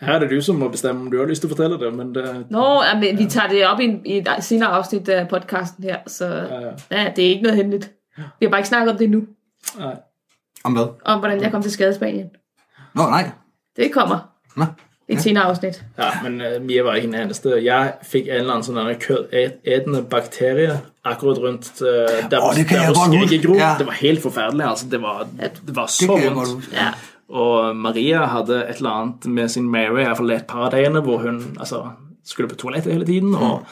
her er det du som må bestemme om du har lyst til å fortelle det, men det Nå, ja, men vi tager det opp i, et senere avsnitt av podcasten her, så ja. ja, det er ikke noe hemmelig. Vi har bare ikke snakket om det nå. Nei. Om hva? om hvordan jeg kom til skade i Spanien. Nå, nei. Det kommer. Nå. I et senere afsnit. Ja, men uh, Mia var ikke den eneste. Jeg fikk en eller annen sånn kødetende bakterie akkurat rundt uh, der, Å, det der hvor godt huske. Ja. Det var helt forferdelig. altså. Det var, det var så kan vondt. Ja. Og Maria hadde et eller annet med sin Mary, iallfall et par av dagene, hvor hun altså, skulle på toalettet hele tiden. og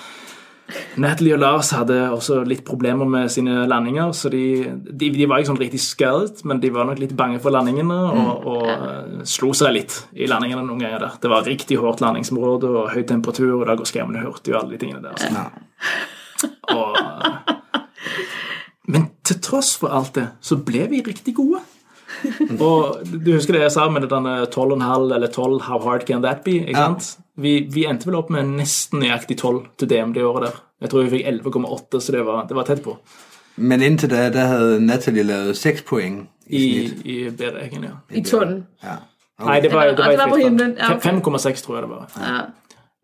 Natalie og Lars hadde også litt problemer med sine landinger, så de, de, de var ikke sånn riktig skadet, men de var nok litt bange for landingene og, og eh, slo seg litt i landingene noen ganger der. Det var riktig hardt landingsområde og høy temperatur, og da går skremmende hurtig og alle de tingene der. Så. Og, men til tross for alt det, så ble vi riktig gode. Og du husker det jeg sa med det denne 12,5 eller 12, how hard can that be? ikke Ja. sant? Vi, vi endte vel opp med nesten nøyaktig 12 til DM det året der. Jeg tror vi fikk 11,8, så det var, det var tett på. Men inntil da, der hadde Natalie lavet 6 poeng i, I, snit. i B-regningen, ja. I tunnelen. Ja. Nei, det var, Det var- det var, var på i himlen, ja, Flipperen. okay. 5,6 tror jeg det var. Ja.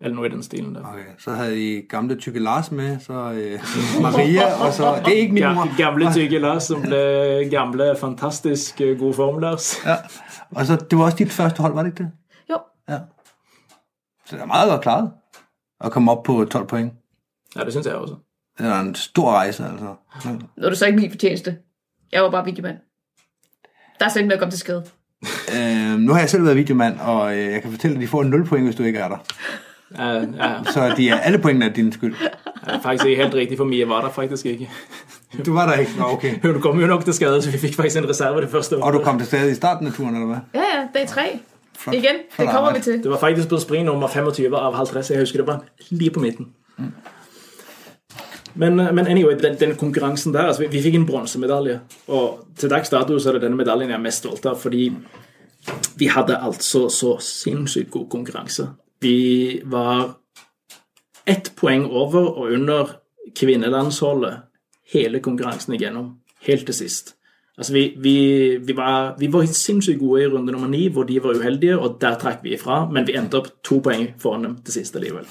Eller noe i den stilen der. Okay. Så havde I gamle tykke Lars med, så øh, Maria, og så... Det er ikke min mor. gamle tykke Lars som ble gamle, fantastisk eh, gode form-Lars. Ja. Og så, det var også dit første hold, var det ikke det? Jo. Ja. Så det er meget godt klaret at komme op på 12 point. Ja, det syns jeg også. Det er en stor rejse, altså. Ja. Nu er det så ikke min fortjeneste. Jeg var bare videomand. Der er selv med at komme til skade. øhm, nu har jeg selv været videomand, og øh, jeg kan fortælle, at de får 0 point, hvis du ikke er der. Ja, ja, Så de er, alle pointene er din skyld. ja, faktisk ikke helt riktig, for Mia var der faktisk ikke. Du var der ikke? Nå, ok. Hun kom jo nok til skade, så vi fikk faktisk en reserve det første året. Og du kom til stede i starten av turen, eller hva? Ja, ja, dag tre. Flott. Igen, det kommer vi til. Det var faktisk på spring nummer 25 av 50. Jeg husker det var lige på midten. Men, eh, men anyway, den, den konkurransen der altså vi, vi fikk en bronsemedalje. Og til dags dato så er det denne medaljen jeg er mest stolt av, fordi vi hadde altså så sinnssykt god konkurranse. Vi var ett poeng over og under kvinnelandsholdet hele konkurransen igjennom, helt til sist. Altså vi, vi, vi, var, vi var sinnssykt gode i runde nummer ni, hvor de var uheldige, og der trakk vi ifra, men vi endte opp to poeng foran dem til sist likevel.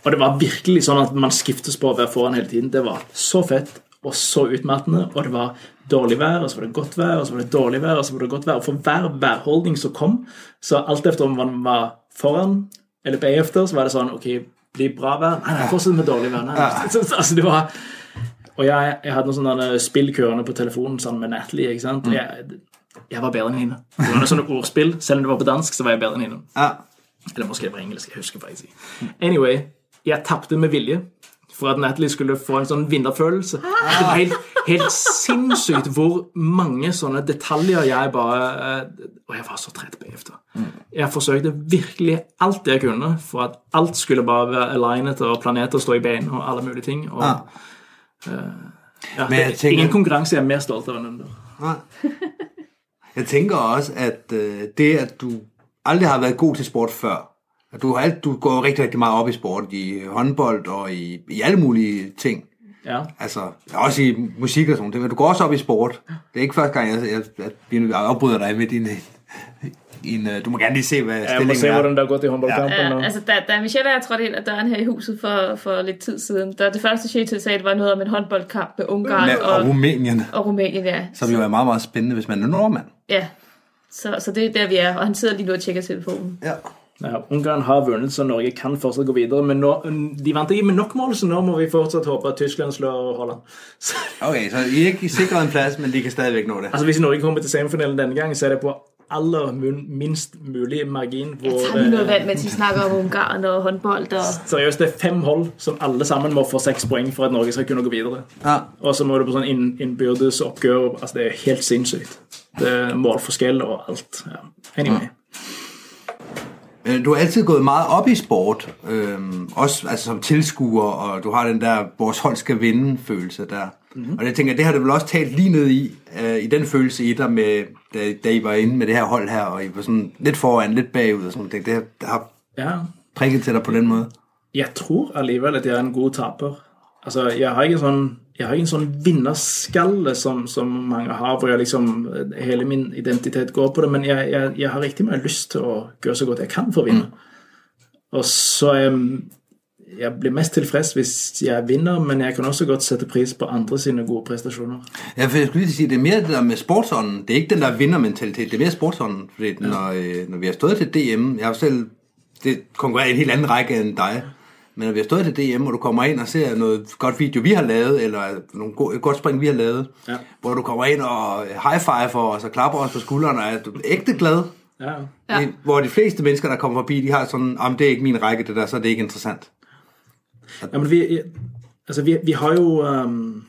Og det var virkelig sånn at man skiftes på å være foran hele tiden. Det var så fett og så utmattende, og det var dårlig vær, og så var det godt vær, og så var det dårlig vær, og så var det godt vær. Og for hver værholdning som kom, så alt efter om man var foran eller bagefter, så var det sånn Ok, bli bra vær? Nei, nei, fortsett med dårlig vær. Altså, det var Og jeg, jeg hadde noen sånne spill kørende på telefonen sammen med Natalie. ikke sant? Jeg, jeg var bedre enn henne. Det var sånne ordspill. Selv om det var på dansk, så var jeg bedre enn henne. Ja. Eller måske det var engelsk, jeg husker faktisk ikke. Anyway, jeg tapte med vilje for at Natalie skulle få en sånn vinnerfølelse. Det var helt, helt sinnssykt hvor mange sånne detaljer jeg bare eh, Og jeg var så trett bagefter. Jeg forsøkte virkelig alt jeg kunne for at alt skulle bare være alignet og planeter stå i bein og alle mulige ting. Og, Ja. ja, Men jeg det, Ingen konkurranse jeg er mer stolt av enn den der. Jeg tenker også, at øh, det, at du aldri har vært god til sport før, du, alt, du går rigtig, rigtig meget op i sport, i håndbold og i, i alle mulige ting. Ja. Altså, også i musik og sådan noget. Du går også op i sport. Det er ikke første gang, jeg, jeg, jeg, jeg afbryder dig med din... En, øh, du må gerne lige se, hvad Jeg må stillingen se er. hvordan det er gået i håndboldkampen. Ja, Ja, altså, da, da Michelle og jeg trådte ind ad døren her i huset for, for lidt tid siden, der det første Shetil sagde, det var noget om en håndboldkamp med Ungarn Med, og, og Rumænien, og Rumænien, ja. som jo er meget, meget spændende, hvis man er nordmand. Ja, så, så det er der, vi er, og han sidder lige nu og tjekker telefonen. Ja. Ja, Ungarn har vunnet, så Norge kan fortsatt gå videre. Men nå, de vant ikke med nok mål, så nå må vi fortsatt håpe at Tyskland slår Holland. Så, ok, så de er ikke sikret en plass, men de kan stadig nå det. altså Hvis Norge kommer til semifinalen denne gang, så er det på aller minst mulig margin. Jeg Hvor, jeg tar noe vent mens vi snakker om Ungarn og håndbold. Og... seriøst, det er fem hold som alle sammen må få seks poeng for at Norge skal kunne gå videre. Ja. Og så må du på sånn inn, innbyrdes oppgjør. Altså Det er helt sinnssykt. Det er målforskjell og alt. Ja. Anyway. Øh, Du har altid gået meget op i sport, øhm, også altså som tilskuer, og du har den der, vores hold skal vinde følelse der. Mm-hmm. Og jeg tænker, det har du vel også talt lige ned i, øh, i den følelse i dig, med, da, da I var inde med det her hold her, og I var sådan lidt foran, lidt bagud og sådan. Det, det har Ja. prikket til dig på den måde. Jeg tror alligevel at jeg er en god taper. Altså, jeg har ikke sånn, jeg har ikke en sånn vinnerskalle som, som mange har, hvor jeg liksom hele min identitet går på det, men jeg, jeg, jeg har riktig mye lyst til å gjøre så godt jeg kan for å vinne. Og så er jeg blir mest tilfreds hvis jeg vinner, men jeg kan også godt sette pris på andre sine gode prestasjoner. Ja, for jeg skulle si, det er mer det der med sportsånden. Det er ikke den der vinnermentalitet, det er mer sportsånden. Fordi ja. når, øh, når vi har stået til DM, jeg har selv det konkurrerer i en helt annen række enn dig. Men når vi har stået til DM, og du kommer ind og ser noget godt video, vi har lavet, eller nogle gode, et godt spring, vi har lavet, Ja. hvor du kommer ind og high five for os og klapper os på skuldrene, og er du ægte glad. Ja. Ja. Hvor de fleste mennesker, der kommer forbi, de har sådan, om det er ikke min række, det der, så er det ikke interessant. Ja, men vi, altså vi, vi har jo um,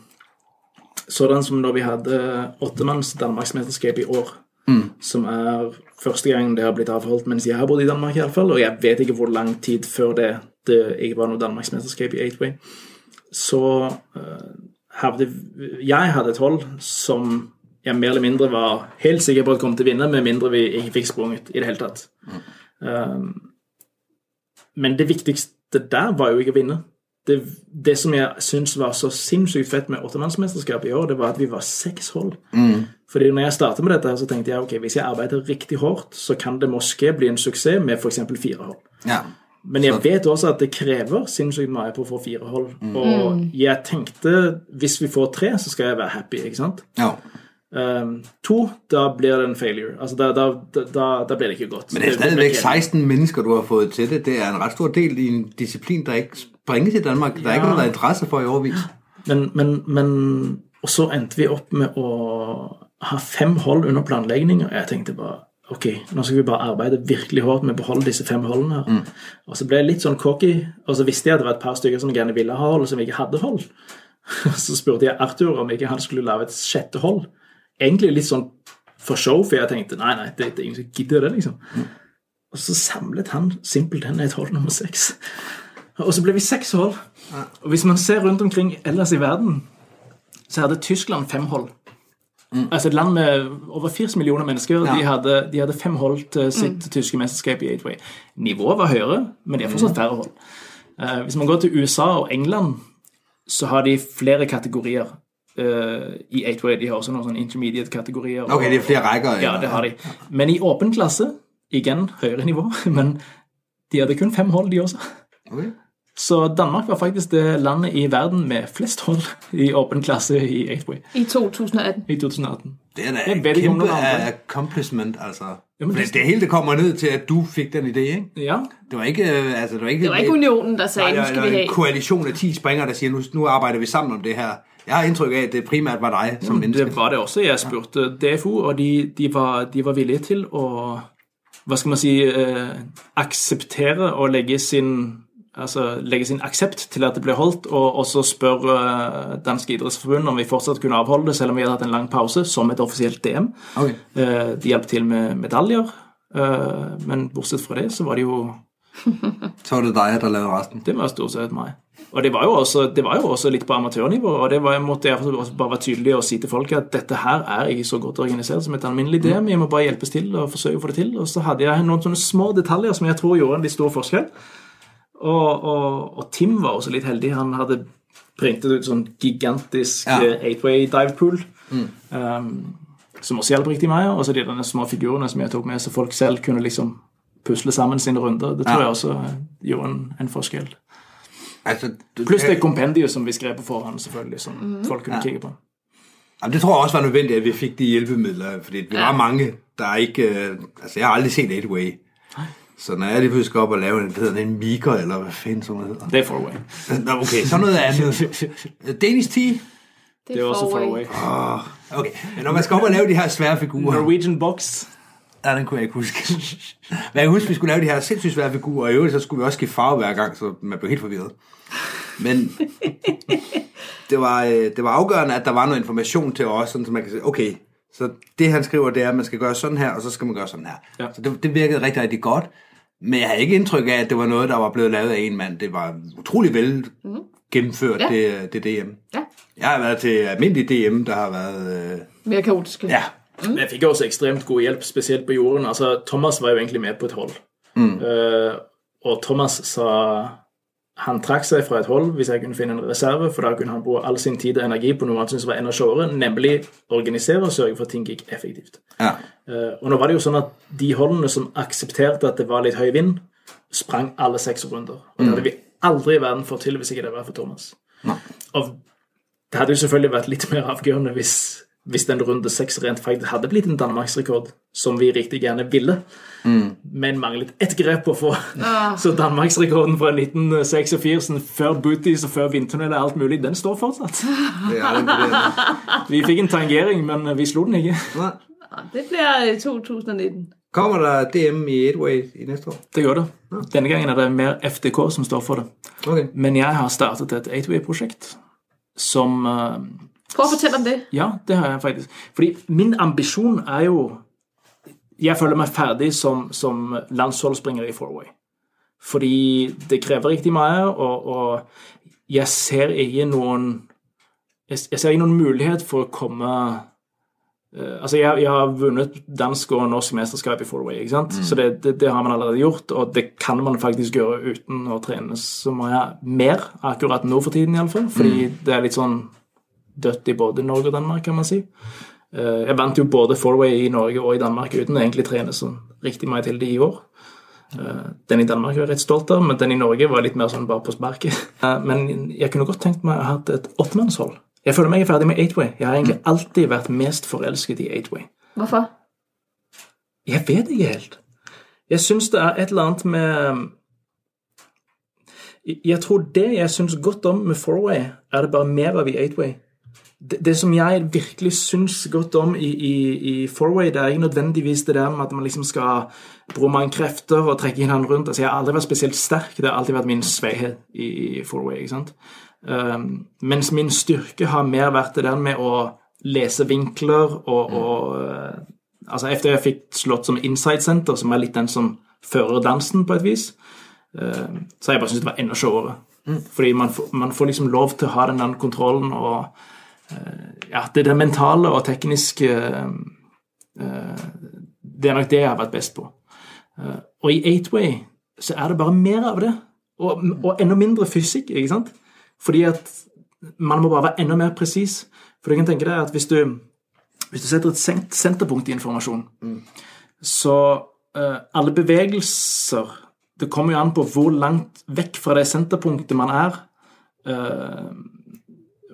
Sådan som når vi hadde åttemanns Danmarksmesterskab i år, som er første gang det har blitt avholdt mens jeg har bodd i Danmark, i hvert fall, og jeg vet ikke hvor lang tid før det det ikke var noe Danmarksmesterskap i Eightway, så uh, hadde jeg hadde et hold som jeg mer eller mindre var helt sikker på at kom til å vinne, med mindre vi ikke fikk sprunget i det hele tatt. Um, men det viktigste der var jo ikke å vinne. Det, det som jeg syns var så sinnssykt fett med åttemannsmesterskapet i år, det var at vi var seks hold. Fordi når jeg startet med dette, her, så tenkte jeg ok, hvis jeg arbeider riktig hardt, så kan det måske bli en suksess med f.eks. fire hold. Ja. Men jeg vet også at det krever sinnssykt mye på å få fire hold. Og jeg tenkte hvis vi får tre, så skal jeg være happy. ikke sant? ja. Um, to, da blir det en failure. Altså, da, da, da, da blir det ikke godt. Men det er stadigvæk 16 mennesker, du har fått til det. Det er en ret stor del i en disiplin der ikke springes i Danmark. Der er ikke noe det er interesse for i årevis. Men, men, men Og så endte vi opp med å ha fem hold under planlegging, og jeg tenkte bare ok, nå skal vi bare arbeide virkelig hardt med å beholde disse fem holdene her. Og så ble jeg litt sånn cocky, og så visste jeg at det var et par stykker som gjerne ville ha hold, som ikke hadde hold. Så spurte jeg Arthur om ikke han skulle lage et sjette hold. Egentlig litt sånn for show, for jeg tenkte nei, nei, det, det er ingen som gidder det, liksom. Og så samlet han simpelthen et hold nummer seks. Og så ble vi seks hold. Og hvis man ser rundt omkring ellers i verden, så hadde Tyskland fem hold. Altså Et land med over 80 millioner mennesker. De, hadde, de hadde fem hold til sitt tyske mesterskap i Eightway. Nivået var høyere, men de har fortsatt færre hold. Uh, hvis man går til USA og England, så har de flere kategorier Uh, i Eightway. De har også noen sånne intermediate-kategorier. Ok, det er flere rekker. Ja, det har de. Men i åpen klasse, igjen høyere nivå, men de hadde kun fem hold, de også. Okay. Så Danmark var faktisk det landet i verden med flest hold i åpen klasse i Eightway I 2018. i 2018. Det er da om kæmpe accomplishment, altså. Jamen, Men det- det hele det kommer ned til, at du fik den idé, ikke? Ja, Det var ikke, øh, altså, det var ikke, Det var ikke unionen, der sagde, nu skal vi en have. koalition af 10 springere, der siger, nu, nu arbejder vi sammen om det her. Jeg har indtryk af, at det primært var dig som menneske. det var det også. Jeg spurte DFO, og de, de, var, de var villige til å hva skal man si eh, akseptere å legge sin altså legge sin aksept til at det ble holdt, og også spørre eh, Dansk idrettsforbund om vi fortsatt kunne avholde det, selv om vi hadde hatt en lang pause, som et offisielt DM. Okay. Eh, De hjalp til med medaljer, eh, men bortsett fra det så var det jo Så var det deg etter resten. Det var stort sett meg. Og det var jo også, det var jo også litt på amatørnivå, og det var, måtte jeg bare være tydelig og si til folk at dette her er ikke så godt organisert som et alminnelig DM. Vi må bare hjelpes til og forsøke å få det til. Og så hadde jeg noen sånne små detaljer som jeg tror gjorde en litt stor forskjell. Og, og, og Tim var også litt heldig. Han hadde printet ut sånn gigantisk Ja. ja. eight-way dive pool. Um, som også hjalp riktig mye. Og så de denne små figurene som jeg tok med, så folk selv kunne liksom pusle sammen sine runder. Det tror Ja. jeg også eh, gjorde en, en forskjell. Altså, du, Pluss det kompendiet som vi skrev på forhånd, selvfølgelig, som folk kunne Ja. kikke på. Ja, det tror jeg også var nødvendig at vi fikk de hjelpemidlene, fordi vi var mange, der ikke... Altså, jeg har aldri sett 8-way. Så når jeg lige pludselig skal op og lave en, hedder det, en miker, eller hvad fanden sådan noget hedder. Det er far away. Nå, okay, så noget andet. Danish Tea? Det er også far away. Ok, Okay, men når man skal op og lave de her svære figurer... Norwegian box. Ja, den kunne jeg ikke huske. Men jeg kan huske, vi skulle lave de her sindssygt svære figurer, og i øvrigt så skulle vi også skifte farve hver gang, så man blev helt forvirret. Men det var, øh, det var afgørende, at der var noget information til os, sådan, så man kan sige, okay, så det han skriver, det er, at man skal gøre sådan her, og så skal man gøre sådan her. Ja. Så det, det virkede rigtig, rigtig godt. Men jeg havde ikke indtryk af, at det var noget, der var blevet lavet af en mand. Det var utrolig vel gennemført, Ja. det, det DM. Ja, Jeg har været til almindelig DM, der har været... Øh, mere kaotiske. ja, Men jeg fikk også ekstremt god hjelp, spesielt på jorden. Altså, Thomas var jo egentlig med på et hold. Eh, og Thomas sa han trakk seg fra et hold hvis jeg kunne finne en reserve, for da kunne han bruke all sin tid og energi på noe han syntes var enda showere, nemlig organisere og sørge for at ting gikk effektivt. ja. Uh, og nå var det jo sånn at de holdene som aksepterte at det var litt høy vind, sprang alle seks runder. Og det hadde vi aldri i verden fått til hvis ikke det var for Thomas. Og det hadde jo selvfølgelig vært litt mer avgjørende hvis hvis den runde seks rent faktisk hadde blitt en danmarksrekord, som vi riktig gjerne ville, men manglet ett grep på å få. Så danmarksrekorden fra 1986 før booties og før vindtunnel og alt mulig, den står fortsatt. Det. Vi fikk en tangering, men vi slo den ikke. Nei. Ja, Det blir øh, 2019. Kommer det DM i 8-way i neste år? Det gjør det. Denne gangen er det mer FDK som står for det. Okay. Men jeg har startet et 8-way-prosjekt som eh, fortelle om det. Ja, det har jeg faktisk. Fordi min ambisjon er jo Jeg føler meg ferdig som, som landsholdsspringer i Forway. Fordi det krever riktig mye, og, og jeg ser ikke noen jeg, jeg ser ikke noen mulighet for å komme eh, Altså, jeg, jeg har vunnet dansk og norsk mesterskap i four-way, ikke sant? så det, det, det har man allerede gjort, og det kan man faktisk gjøre uten å trene så mye mer, akkurat nå for tiden iallfall, fordi det er litt sånn dødt i både Norge og Danmark, kan man si. Eh, Jeg vant jo både four-way i Norge og i Danmark uten å egentlig trene sånn riktig mye til det i år. Eh, Den i Danmark var jeg rett stolt av, men den i Norge var litt mer sånn bare på sparket. Eh, Men jeg kunne godt tenkt meg å ha hatt et åttemannshold. Jeg føler meg er ferdig med eightway. Jeg har egentlig alltid vært mest forelsket i eightway. Hvorfor? Jeg vet ikke helt. Jeg syns det er et eller annet med Jeg tror det jeg syns godt om med four-way, er det bare mer av i eight-way. Det, det som jeg virkelig syns godt om i, i, i Forway, det er ikke nødvendigvis det der med at man liksom skal bruke mange krefter og trekke hverandre rundt. Altså, jeg har aldri vært spesielt sterk. Det har alltid vært min svakhet i, four-way. ikke sant? Um, mens min styrke har mer vært det der med å lese vinkler og, og uh, Altså Etter jeg fikk slått som inside center, som er litt den som fører dansen på et vis, uh, så har jeg bare syntes det var enda showere. Fordi man, man får liksom lov til å ha den kontrollen og Ja, det det mentale og tekniske uh, Det er nok det jeg har vært best på. Uh, og i Eightway så er det bare mer av det. Og, og enda mindre fysikk, ikke sant? Fordi at man må bare være enda mer presis. For du kan tenke deg at hvis du, hvis du setter et senterpunkt i informasjon, så uh, alle bevegelser Det kommer jo an på hvor langt vekk fra det senterpunktet man er, eh,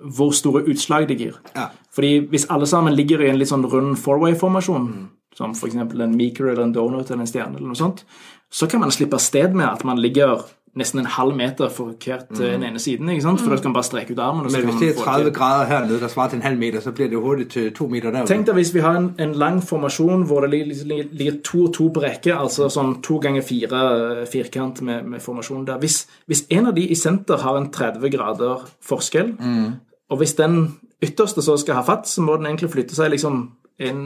hvor store utslag det gir. Ja. Fordi hvis alle sammen ligger i en litt sånn rund four-way-formasjon, som f.eks. en meeker eller en donut eller en stjerne, eller noe sånt, så kan man slippe av sted med at man ligger nesten en halv meter for hvert mm. den ene siden. ikke sant? For da skal man bare streke ut armen. og så Men hvis det er 30 det 30 til. grader hernede, der svarer til en halv meter, så blir det hurtigt til to meter der. Tenk deg hvis vi har en, en lang formasjon hvor det ligger, to og to på rekke, altså sånn to ganger fire eh, firkant med, med formasjon der. Hvis, hvis en av de i senter har en 30 grader forskjell, og hvis den ytterste så skal ha fatt, så må den egentlig flytte seg liksom en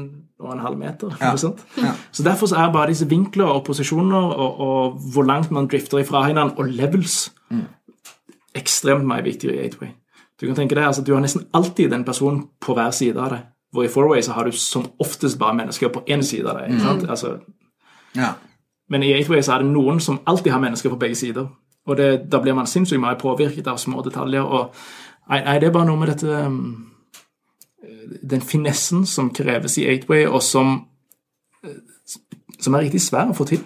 og en halv meter. Ja. Ja. Så derfor så er bare disse vinkler og posisjoner og, og hvor langt man drifter ifra hverandre, og levels, ekstremt mye viktig i 8-way. Du kan tenke deg, altså, du har nesten alltid en person på hver side av deg. Hvor i 4-way så har du som oftest bare mennesker på én side av deg. sant? Altså, Ja. men i 8-way så er det noen som alltid har mennesker på begge sider. Og det, da blir man sinnssykt mye påvirket av små detaljer. og Nei, nei det er bare noe med dette um, Den finessen som kreves i 8-way, og som eh, som er riktig svær å få til.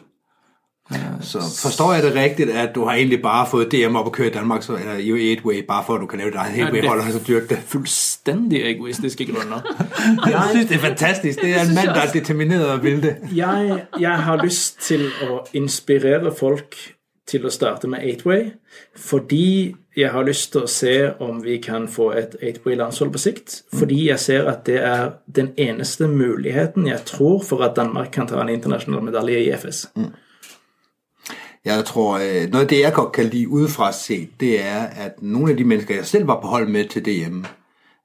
Så forstår jeg det rigtigt, at du har egentlig bare fået DM op at køre i Danmark, så eller i 8-way, bare for at du kan lave dit eget 8-way-hold og så dyrke det. Fullstendig egoistiske grunner. Jeg synes, det er fantastisk. Det er en mand, der er determineret og vil det. jeg, jeg har lyst til å inspirere folk til å starte med 8-way, fordi jeg har lyst til å se om vi kan få et 8-way-landshold på sikt. Fordi jeg ser at det er den eneste muligheten jeg tror for at Danmark kan ta en internasjonal medalje i FS. Jeg tror, Noe av det, jeg godt kan lide udefra sett, det er, at noen av de mennesker, jeg selv var på hold med til DM,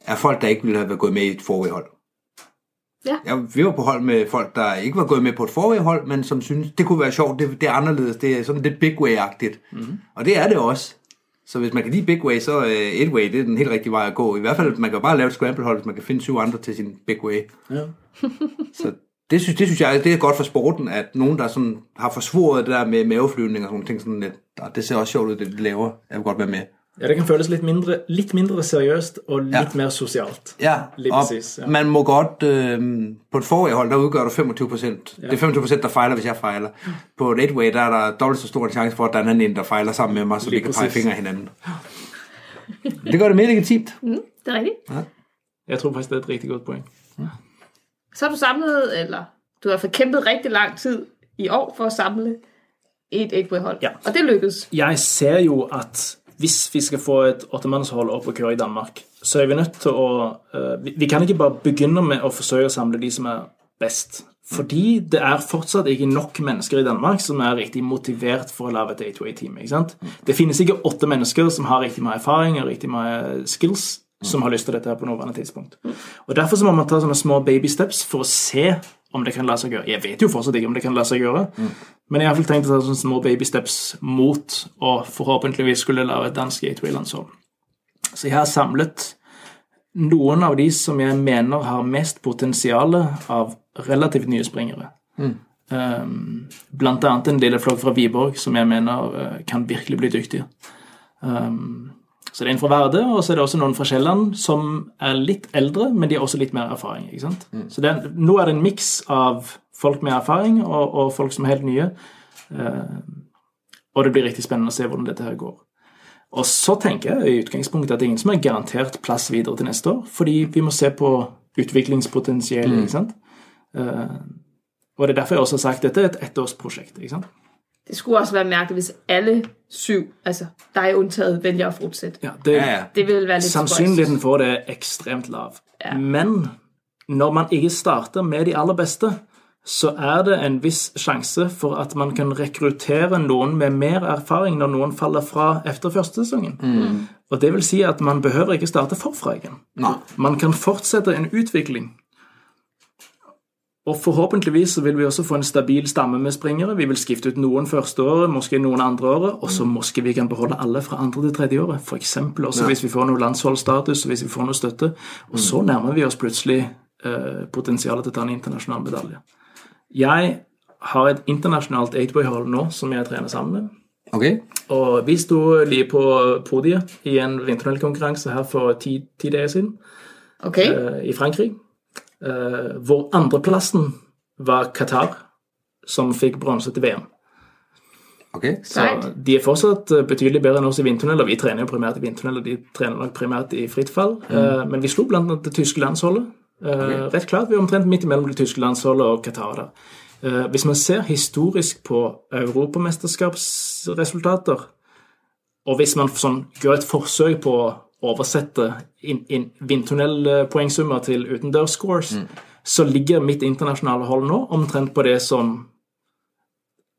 er folk, der ikke ville ha vært gået med i et forvejhold. Ja. ja. vi var på hold med folk, der ikke var gået med på et forvejhold, men som synes, det kunne være sjovt, det, det er anderledes, det er sådan lidt big way-agtigt. Mm-hmm. Og det er det også. Så hvis man kan lide big way, så uh, et way, det er den helt rigtige vej at gå. I hvert fald, man kan bare lave et scramble-hold, hvis man kan finde syv andre til sin big way. Ja. Så det synes, det synes jeg, det er godt for sporten, at nogen, der sådan har forsvoret det der med maveflyvning og sådan ting, sådan lidt, "Ah, det ser også sjovt ud, det de laver. Jeg vil godt være med. Ja, det kan føles litt mindre, litt mindre seriøst og litt Ja. mer sosialt. Ja, og ja. man må godt, øh, på et forrige der udgør du 25 ja. Det er 25 procent, der fejler, hvis jeg fejler. På et eight-way, der er der dobbelt så stor en chance for, at der er en der fejler sammen med mig, så vi Lige kan pege fingre hinanden. Det gør det mere legitimt. Det er rigtigt. Jeg tror faktisk det er et riktig godt poeng. Så har du samlet, eller du har kæmpet rigtig lang tid i år for at samle et 8-way-hold. Ja. Og det lykkedes. Jeg ser jo at hvis vi skal få et åttemannshold opp og køre i Danmark, så er vi nødt til å eh, vi, kan ikke bare begynne med å forsøke å samle de som er best. Fordi det er fortsatt ikke nok mennesker i Danmark som er riktig motivert for å lage et A2A-team. ikke sant? Det finnes ikke åtte mennesker som har riktig mye erfaring og riktig mye skills som har lyst til dette her på nåværende tidspunkt. Og Derfor så må man ta sånne små baby steps for å se om det kan la seg gjøre. Jeg vet jo fortsatt ikke om det kan la seg gjøre, men jeg har tenkt å ta sånne små baby steps mot å forhåpentligvis skulle lage et dansk gateway-landshold. Så jeg har samlet noen av de som jeg mener har mest potensial av relativt nye springere. Um, blant annet en lille flokk fra Viborg som jeg mener uh, kan virkelig bli dyktige. Um, så det er en fra Verde, og så er det også noen fra Sjælland som er litt eldre, men de har også litt mer erfaring. ikke sant? Så det er, nå er det en miks av folk med erfaring og, og folk som er helt nye. Eh, og det blir riktig spennende å se hvordan dette her går. Og så tenker jeg i utgangspunktet at det er ingen som er garantert plass videre til neste år, fordi vi må se på utviklingspotensialet. ikke sant? Eh, og det er derfor jeg også har sagt at dette er et ettårsprosjekt. ikke sant? Det skulle også være mærkeligt, hvis alle syv, altså dig undtaget, vælger at fortsætte. Ja, det, Ja, ja. Det ville være lidt Sannsynligheten for det er ekstremt lav. Ja. Men når man ikke starter med de aller beste, så er det en viss sjanse for at man kan rekruttere noen med mer erfaring når noen faller fra etter første sesongen. Og det vil si at man behøver ikke starte forfra igjen. Nei. Man kan fortsette en utvikling. Og forhåpentligvis så vil vi også få en stabil stamme med springere. Vi vil skifte ut noen første året, måske noen andre året, og så måske vi kan beholde alle fra andre til tredje året. For eksempel også Ja. hvis vi får noe landsholdsstatus, og hvis vi får noe støtte. Og så nærmer vi oss plutselig eh, potensialet til å ta en internasjonal medalje. Jeg har et internasjonalt eightway-hold nå som jeg trener sammen med. Ok? Og vi sto lige på podiet i en vintertunnelkonkurranse her for ti, ti dager siden Okay, eh, i Frankrike. Eh, hvor andreplassen var Qatar, som fikk bronse til VM. Okay, Så Right. de er fortsatt eh, betydelig bedre enn oss i vindtunnel, og vi trener jo primært i vindtunnel, og de trener nok primært i fritt fall. Eh, men vi slo blant annet det tyske landsholdet. Okay. Rett klart, vi er omtrent midt imellom det tyske landsholdet og Qatar. der. Eh, hvis man ser historisk på europamesterskapsresultater, og hvis man sånn, gjør et forsøk på oversette inn, inn vindtunnelpoengsummer til utendørsscores, så ligger mitt internasjonale hold nå omtrent på det som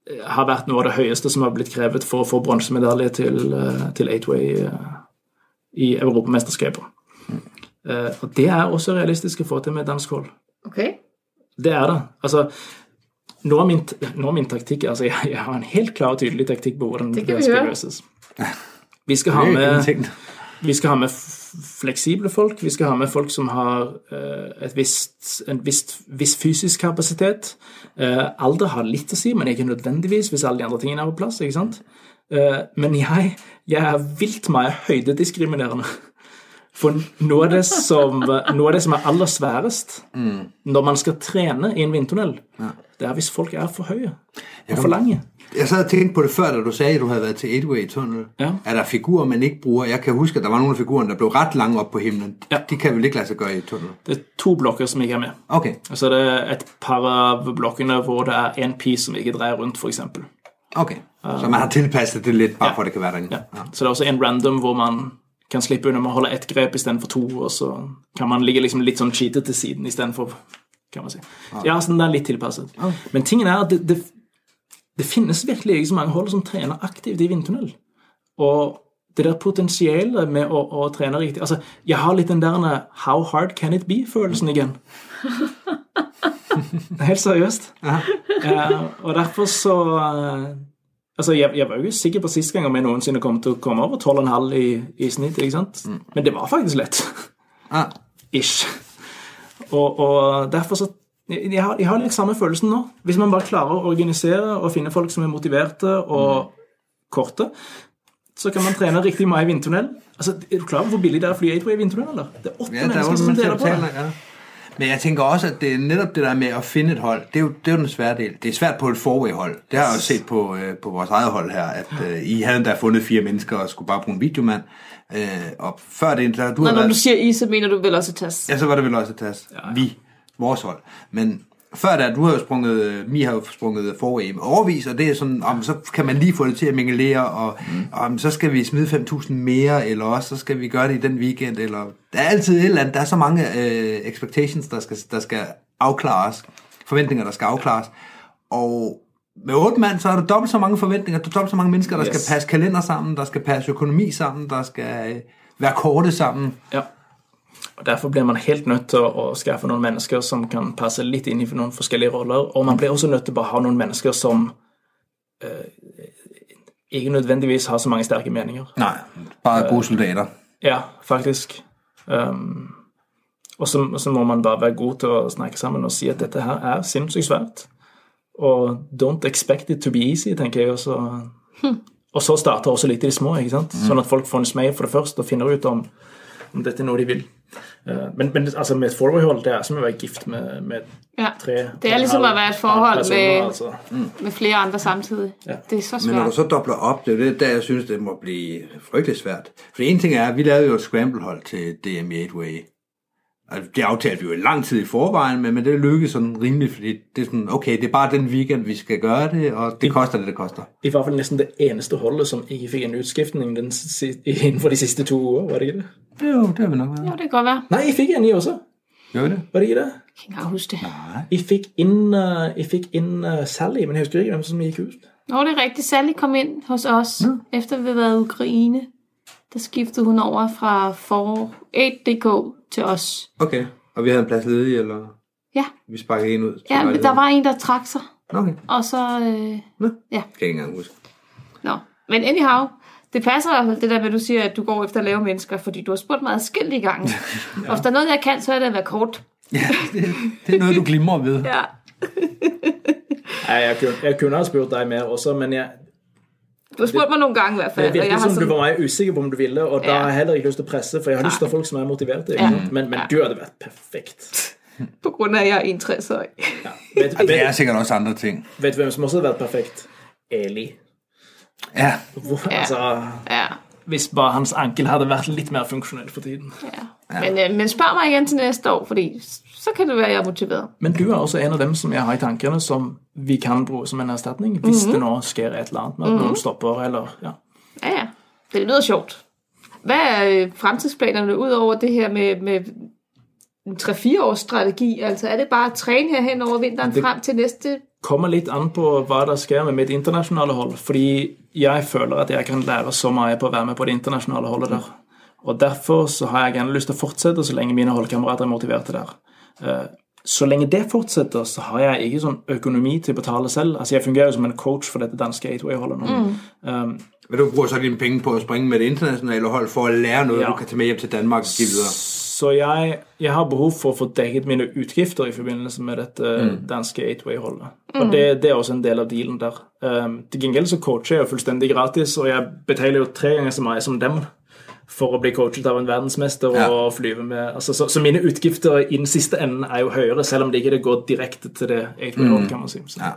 eh, har vært noe av det høyeste som har blitt krevet for å få bronsemedalje til, eh, til Eightway eh, i Europamesterskapet. Mm. Og det er også realistisk å få til med dansk hold. okay. Det er det. Altså, nå er min, nå er min taktikk altså jeg, jeg har en helt klar og tydelig taktikk på hvordan Det skal løses. Vi skal ha med. Vi skal ha med fleksible folk, vi skal ha med folk som har eh, et visst, en visst, viss fysisk kapasitet. Eh, alder har litt å si, men ikke nødvendigvis hvis alle de andre tingene er på plass. ikke sant? Eh, men jeg, jeg er vilt mye høydediskriminerende. For noe av, det som, av det som er aller sværest når man skal trene i en vindtunnel, det er hvis folk er for høye og for lange. Jeg sad og tænkte på det før, da du sagde, at du havde været til Edway Tunnel. Ja. Er der figurer, man ikke bruger? Jeg kan huske, at der var nogle af figurerne, der blev ret lange op på himlen. Ja. De kan vel ikke lade sig gøre i et tunnel? Det er to blokker som ikke er med. Okay, Og så er det et par av blokkene hvor det er en piece som ikke dreier rundt, f.eks. okay. Så man har tilpasset det lidt, bare for at det kan være derinde. Ja. Så det er også en random hvor man kan slippe unna med å holde ett grep istedenfor to, og så kan man ligge liksom litt sånn cheatet til siden istedenfor kan man si. Ja, så den er litt tilpasset. Men tingen er at det, det, det finnes virkelig ikke så mange hold som trener aktivt i vindtunnel. Og det der potensialet med å, å trene riktig Altså, jeg har litt den der How hard can it be-følelsen igjen. Helt seriøst. Eh, og derfor så eh, Altså, jeg, jeg var jo ikke sikker på sist gang om jeg noensinne kom til å komme over 12,5 i, i snitt, ikke sant? Men det var faktisk lett. Ah, Ish. Og, og derfor så jeg har, jeg har litt samme følelsen nå. Hvis man bare klarer å organisere og finne folk som er motiverte og korte, så kan man trene riktig mye i vindtunnel. Altså, Er du klar over hvor billig det er å fly i vindtunnel? eller? Det er åtte er mennesker som deler på det. Ja. Men jeg tænker også, at det er netop det der med at finde et hold, det er jo, det er jo den svære del. Det er svært på et forway-hold. Det har jeg jo set på, øh, på vores eget hold her, at øh, I havde endda fundet fire mennesker og skulle bare bruge en videomand. Øh, og før det, der, du Nå, når når du været... siger I, så mener du vel også tas. Ja, så var det vel også tas. Ja, ja. Vi. vores hold. Men før da, du har jo sprunget, Mi har jo sprunget forway i overvis, og det er sådan, om, så kan man lige få det til at mingelere, og om, så skal vi smide 5.000 mere, eller også så skal vi gøre det i den weekend, eller der er altid et eller andet, der er så mange øh, expectations, der skal, der skal afklares, forventninger, der skal afklares, og med otte mand, så er der dobbelt så mange forventninger, der er dobbelt så mange mennesker, der Yes. skal passe kalender sammen, der skal passe økonomi sammen, der skal øh, være korte sammen. Ja. Og Derfor blir man helt nødt til å, skaffe noen mennesker som kan passe litt inn i noen forskjellige roller. Og man blir også nødt til å ha noen mennesker som eh, ikke nødvendigvis har så mange sterke meninger. Nei. bare gode soldater. Ja, faktisk. Um, og så, så må man bare være god til å snakke sammen og si at dette her er sinnssykt svært. Og don't expect it to be easy, tenker jeg. også. Hm. og så starter også litt i det små, ikke sant? sånn at folk får en smell for det først og finner ut om, om dette er noe de vil. Eh, men, men altså, med et forward-hold, det er som å være gift med, med Ja. tre Det er liksom å være et forhold personer, med- altså. Med flere andre samtidig. Ja. Det er så svært. Men når du så dobler opp, det er jo det, der jeg synes, det må bli fryktelig svært. For en ting er, vi lagde jo et scramble-hold til DM i 8-way. Og det aftalte vi jo i lang tid i forvejen, men, men det lykkedes sådan rimelig, fordi det er sådan, okay, det er bare den weekend, vi skal gøre det, og det koster det, det koster. I hvert fald nesten det eneste holdet som ikke fikk en utskiftning den, inden for de siste to uger, var det ikke det? Jo, det har vi nok været. Jo, det kan godt være. Nei, I fikk en, I også. Jo, det? Var det ikke det? Jeg kan ikke engang huske det. I fikk inn, uh, I fik inn uh, Sally, men jeg husker ikke hvem som I ikke husker. Nå, det er rigtigt. Sally kom ind hos os, efter vi havde været i Ukraine. Der skiftede hun over fra for 8DK til os. Okay, og vi havde en plads ledig, eller Ja, vi sparkede en ud? ja men der var en, der trak sig. Okay, Og så... Øh, Nå. Ja. kan jeg ikke engang huske. Nå, men anyhow, det passer i hvert fald det der med, at du siger, at du går efter at lave mennesker, fordi du har spurgt meget skilt i gangen. ja. Og hvis der er noget, jeg kan, så er det at være kort. Ja, det, det er noget, du glimrer ved. Ja. Nei, jeg kunne, jeg kunne ha spurt deg mer også, men jeg, Du har spurgt meg noen gange i hvert det fald. og virker har som du var meg usikker på om du ville, og da har jeg heller ikke lyst til å presse, for jeg har lyst til folk som er motiverte. Ja. Men, men Ja. du hadde vært perfekt. på grunn av at jeg er 61-årig. Ja. Vet, Det er sikkert også andre ting. vet du hvem som også hadde vært perfekt? Eli. Ja, Hvor, Ja. altså, Ja. hvis bare hans ankel hadde vært litt mer funksjonell for tiden. ja. Men, øh, men spør meg igjen til neste år, fordi så kan det være, motivert. er. Men du er også en av dem som jeg har i tankene som vi kan bruke som en erstatning hvis det nå skjer et eller annet med at noen stopper, eller ja. Ja, ja. Det lyder sjovt. Hva er fremtidsplanene utover det her med, med en 3-4 års strategi? Altså er det bare å trene her hen over vinteren Det- frem til næste... kommer litt an på hva det skjer med mitt internasjonale hold. Fordi jeg føler at jeg kan lære så mye på å være med på det internasjonale holdet der. Og derfor så har jeg gjerne lyst til å fortsette så lenge mine holdkamerater er motiverte der. Eh, Så lenge det fortsetter, så har jeg ikke sånn økonomi til å betale selv. Altså Jeg fungerer jo som en coach for dette danske gateway-holdet nå. Um, men du bruger så dine penger på å springe med det internasjonale hold for å lære noe Ja. du kan ta med hjem til Danmark og videre. Så jeg, jeg har behov for å få dekket mine utgifter i forbindelse med dette danske 8-way-holdet. Og det, det er også en del av dealen der. Um, til gengæld så coacher jeg jo fullstendig gratis, og jeg betaler jo tre ganger så mye som dem for å bli coachet av en verdensmester Ja. og flyve med altså, så, så mine utgifter i den siste enden er jo høyere, selv om det ikke går direkte til det 8-way-holdet, kan man si. Så. Ja.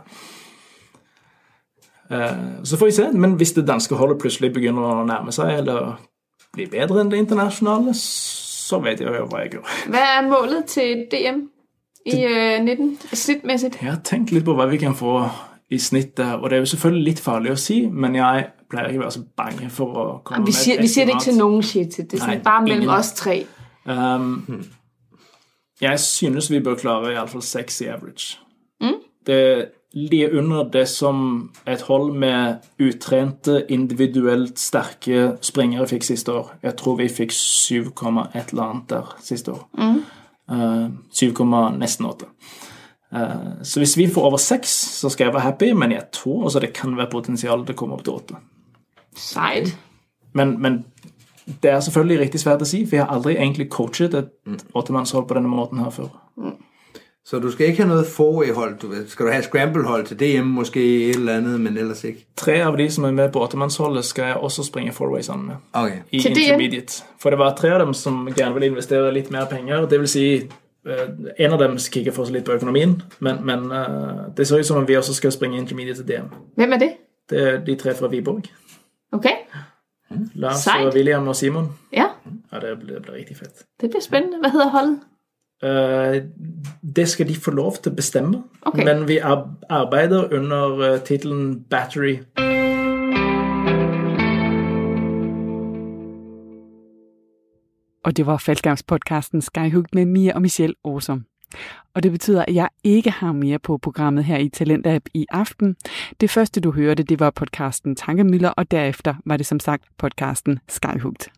Uh, Så får vi se. Men hvis det danske holdet plutselig begynner å nærme seg eller bli bedre enn det internasjonale, så vet jeg jo hva jeg gjør. Hva er målet til DM i uh, 19? snittmessig? Jeg har tenkt litt på hva vi kan få i snitt der, og det er jo selvfølgelig litt farlig å si, men jeg pleier ikke å være så bange for å komme vi, med siger, vi sier det ikke til noen, nogen shit. Det er sånn, Nei, bare mellom ingen. os tre. Um, jeg synes vi bør klare iallfall seks i average. Det ligger under det som et hold med utrente, individuelt sterke springere fikk siste år. Jeg tror vi fikk 7, et eller annet der siste år. Uh, 7, nesten 8. Uh, så hvis vi får over 6, så skal jeg være happy, men jeg tror også det kan være potensial til å komme opp til 8. Sejt. Men, men det er selvfølgelig riktig svært å si, for jeg har aldri egentlig coachet et åttemannshold på denne måten her før. Så du skal ikke ha noe forway-hold. Skal du ha scramble-hold til DM måske et eller annet, men ellers ikke? Tre av de som er med på åttemannsholdet, skal jeg også springe fourway sammen med. Okay. I Til DM? For det var tre av dem som gjerne ville investere litt mer penger. Det vil si, eh, en av dem kikker fortsatt litt på økonomien, men, men eh, det ser ut som om vi også skal springe intermediate til DM. Hvem er det? Det er de tre fra Viborg. Okay. Lars Sejt. og William og Simon. Ja, Ja, det blir, det blir riktig fett. det blir spennende. Hva heter holdet? Eh, det skal de få lov til å bestemme, okay. men vi arbeider under uh, tittelen Battery. Og det var Feltgangspodkasten Skyhooked med Mia og Michelle Awesome. Og det betyder, at jeg ikke har mere på programmet her i Talentab i aften. Det første, du hørte, det var podcasten Tankemøller, og derefter var det som sagt podcasten Skyhooked.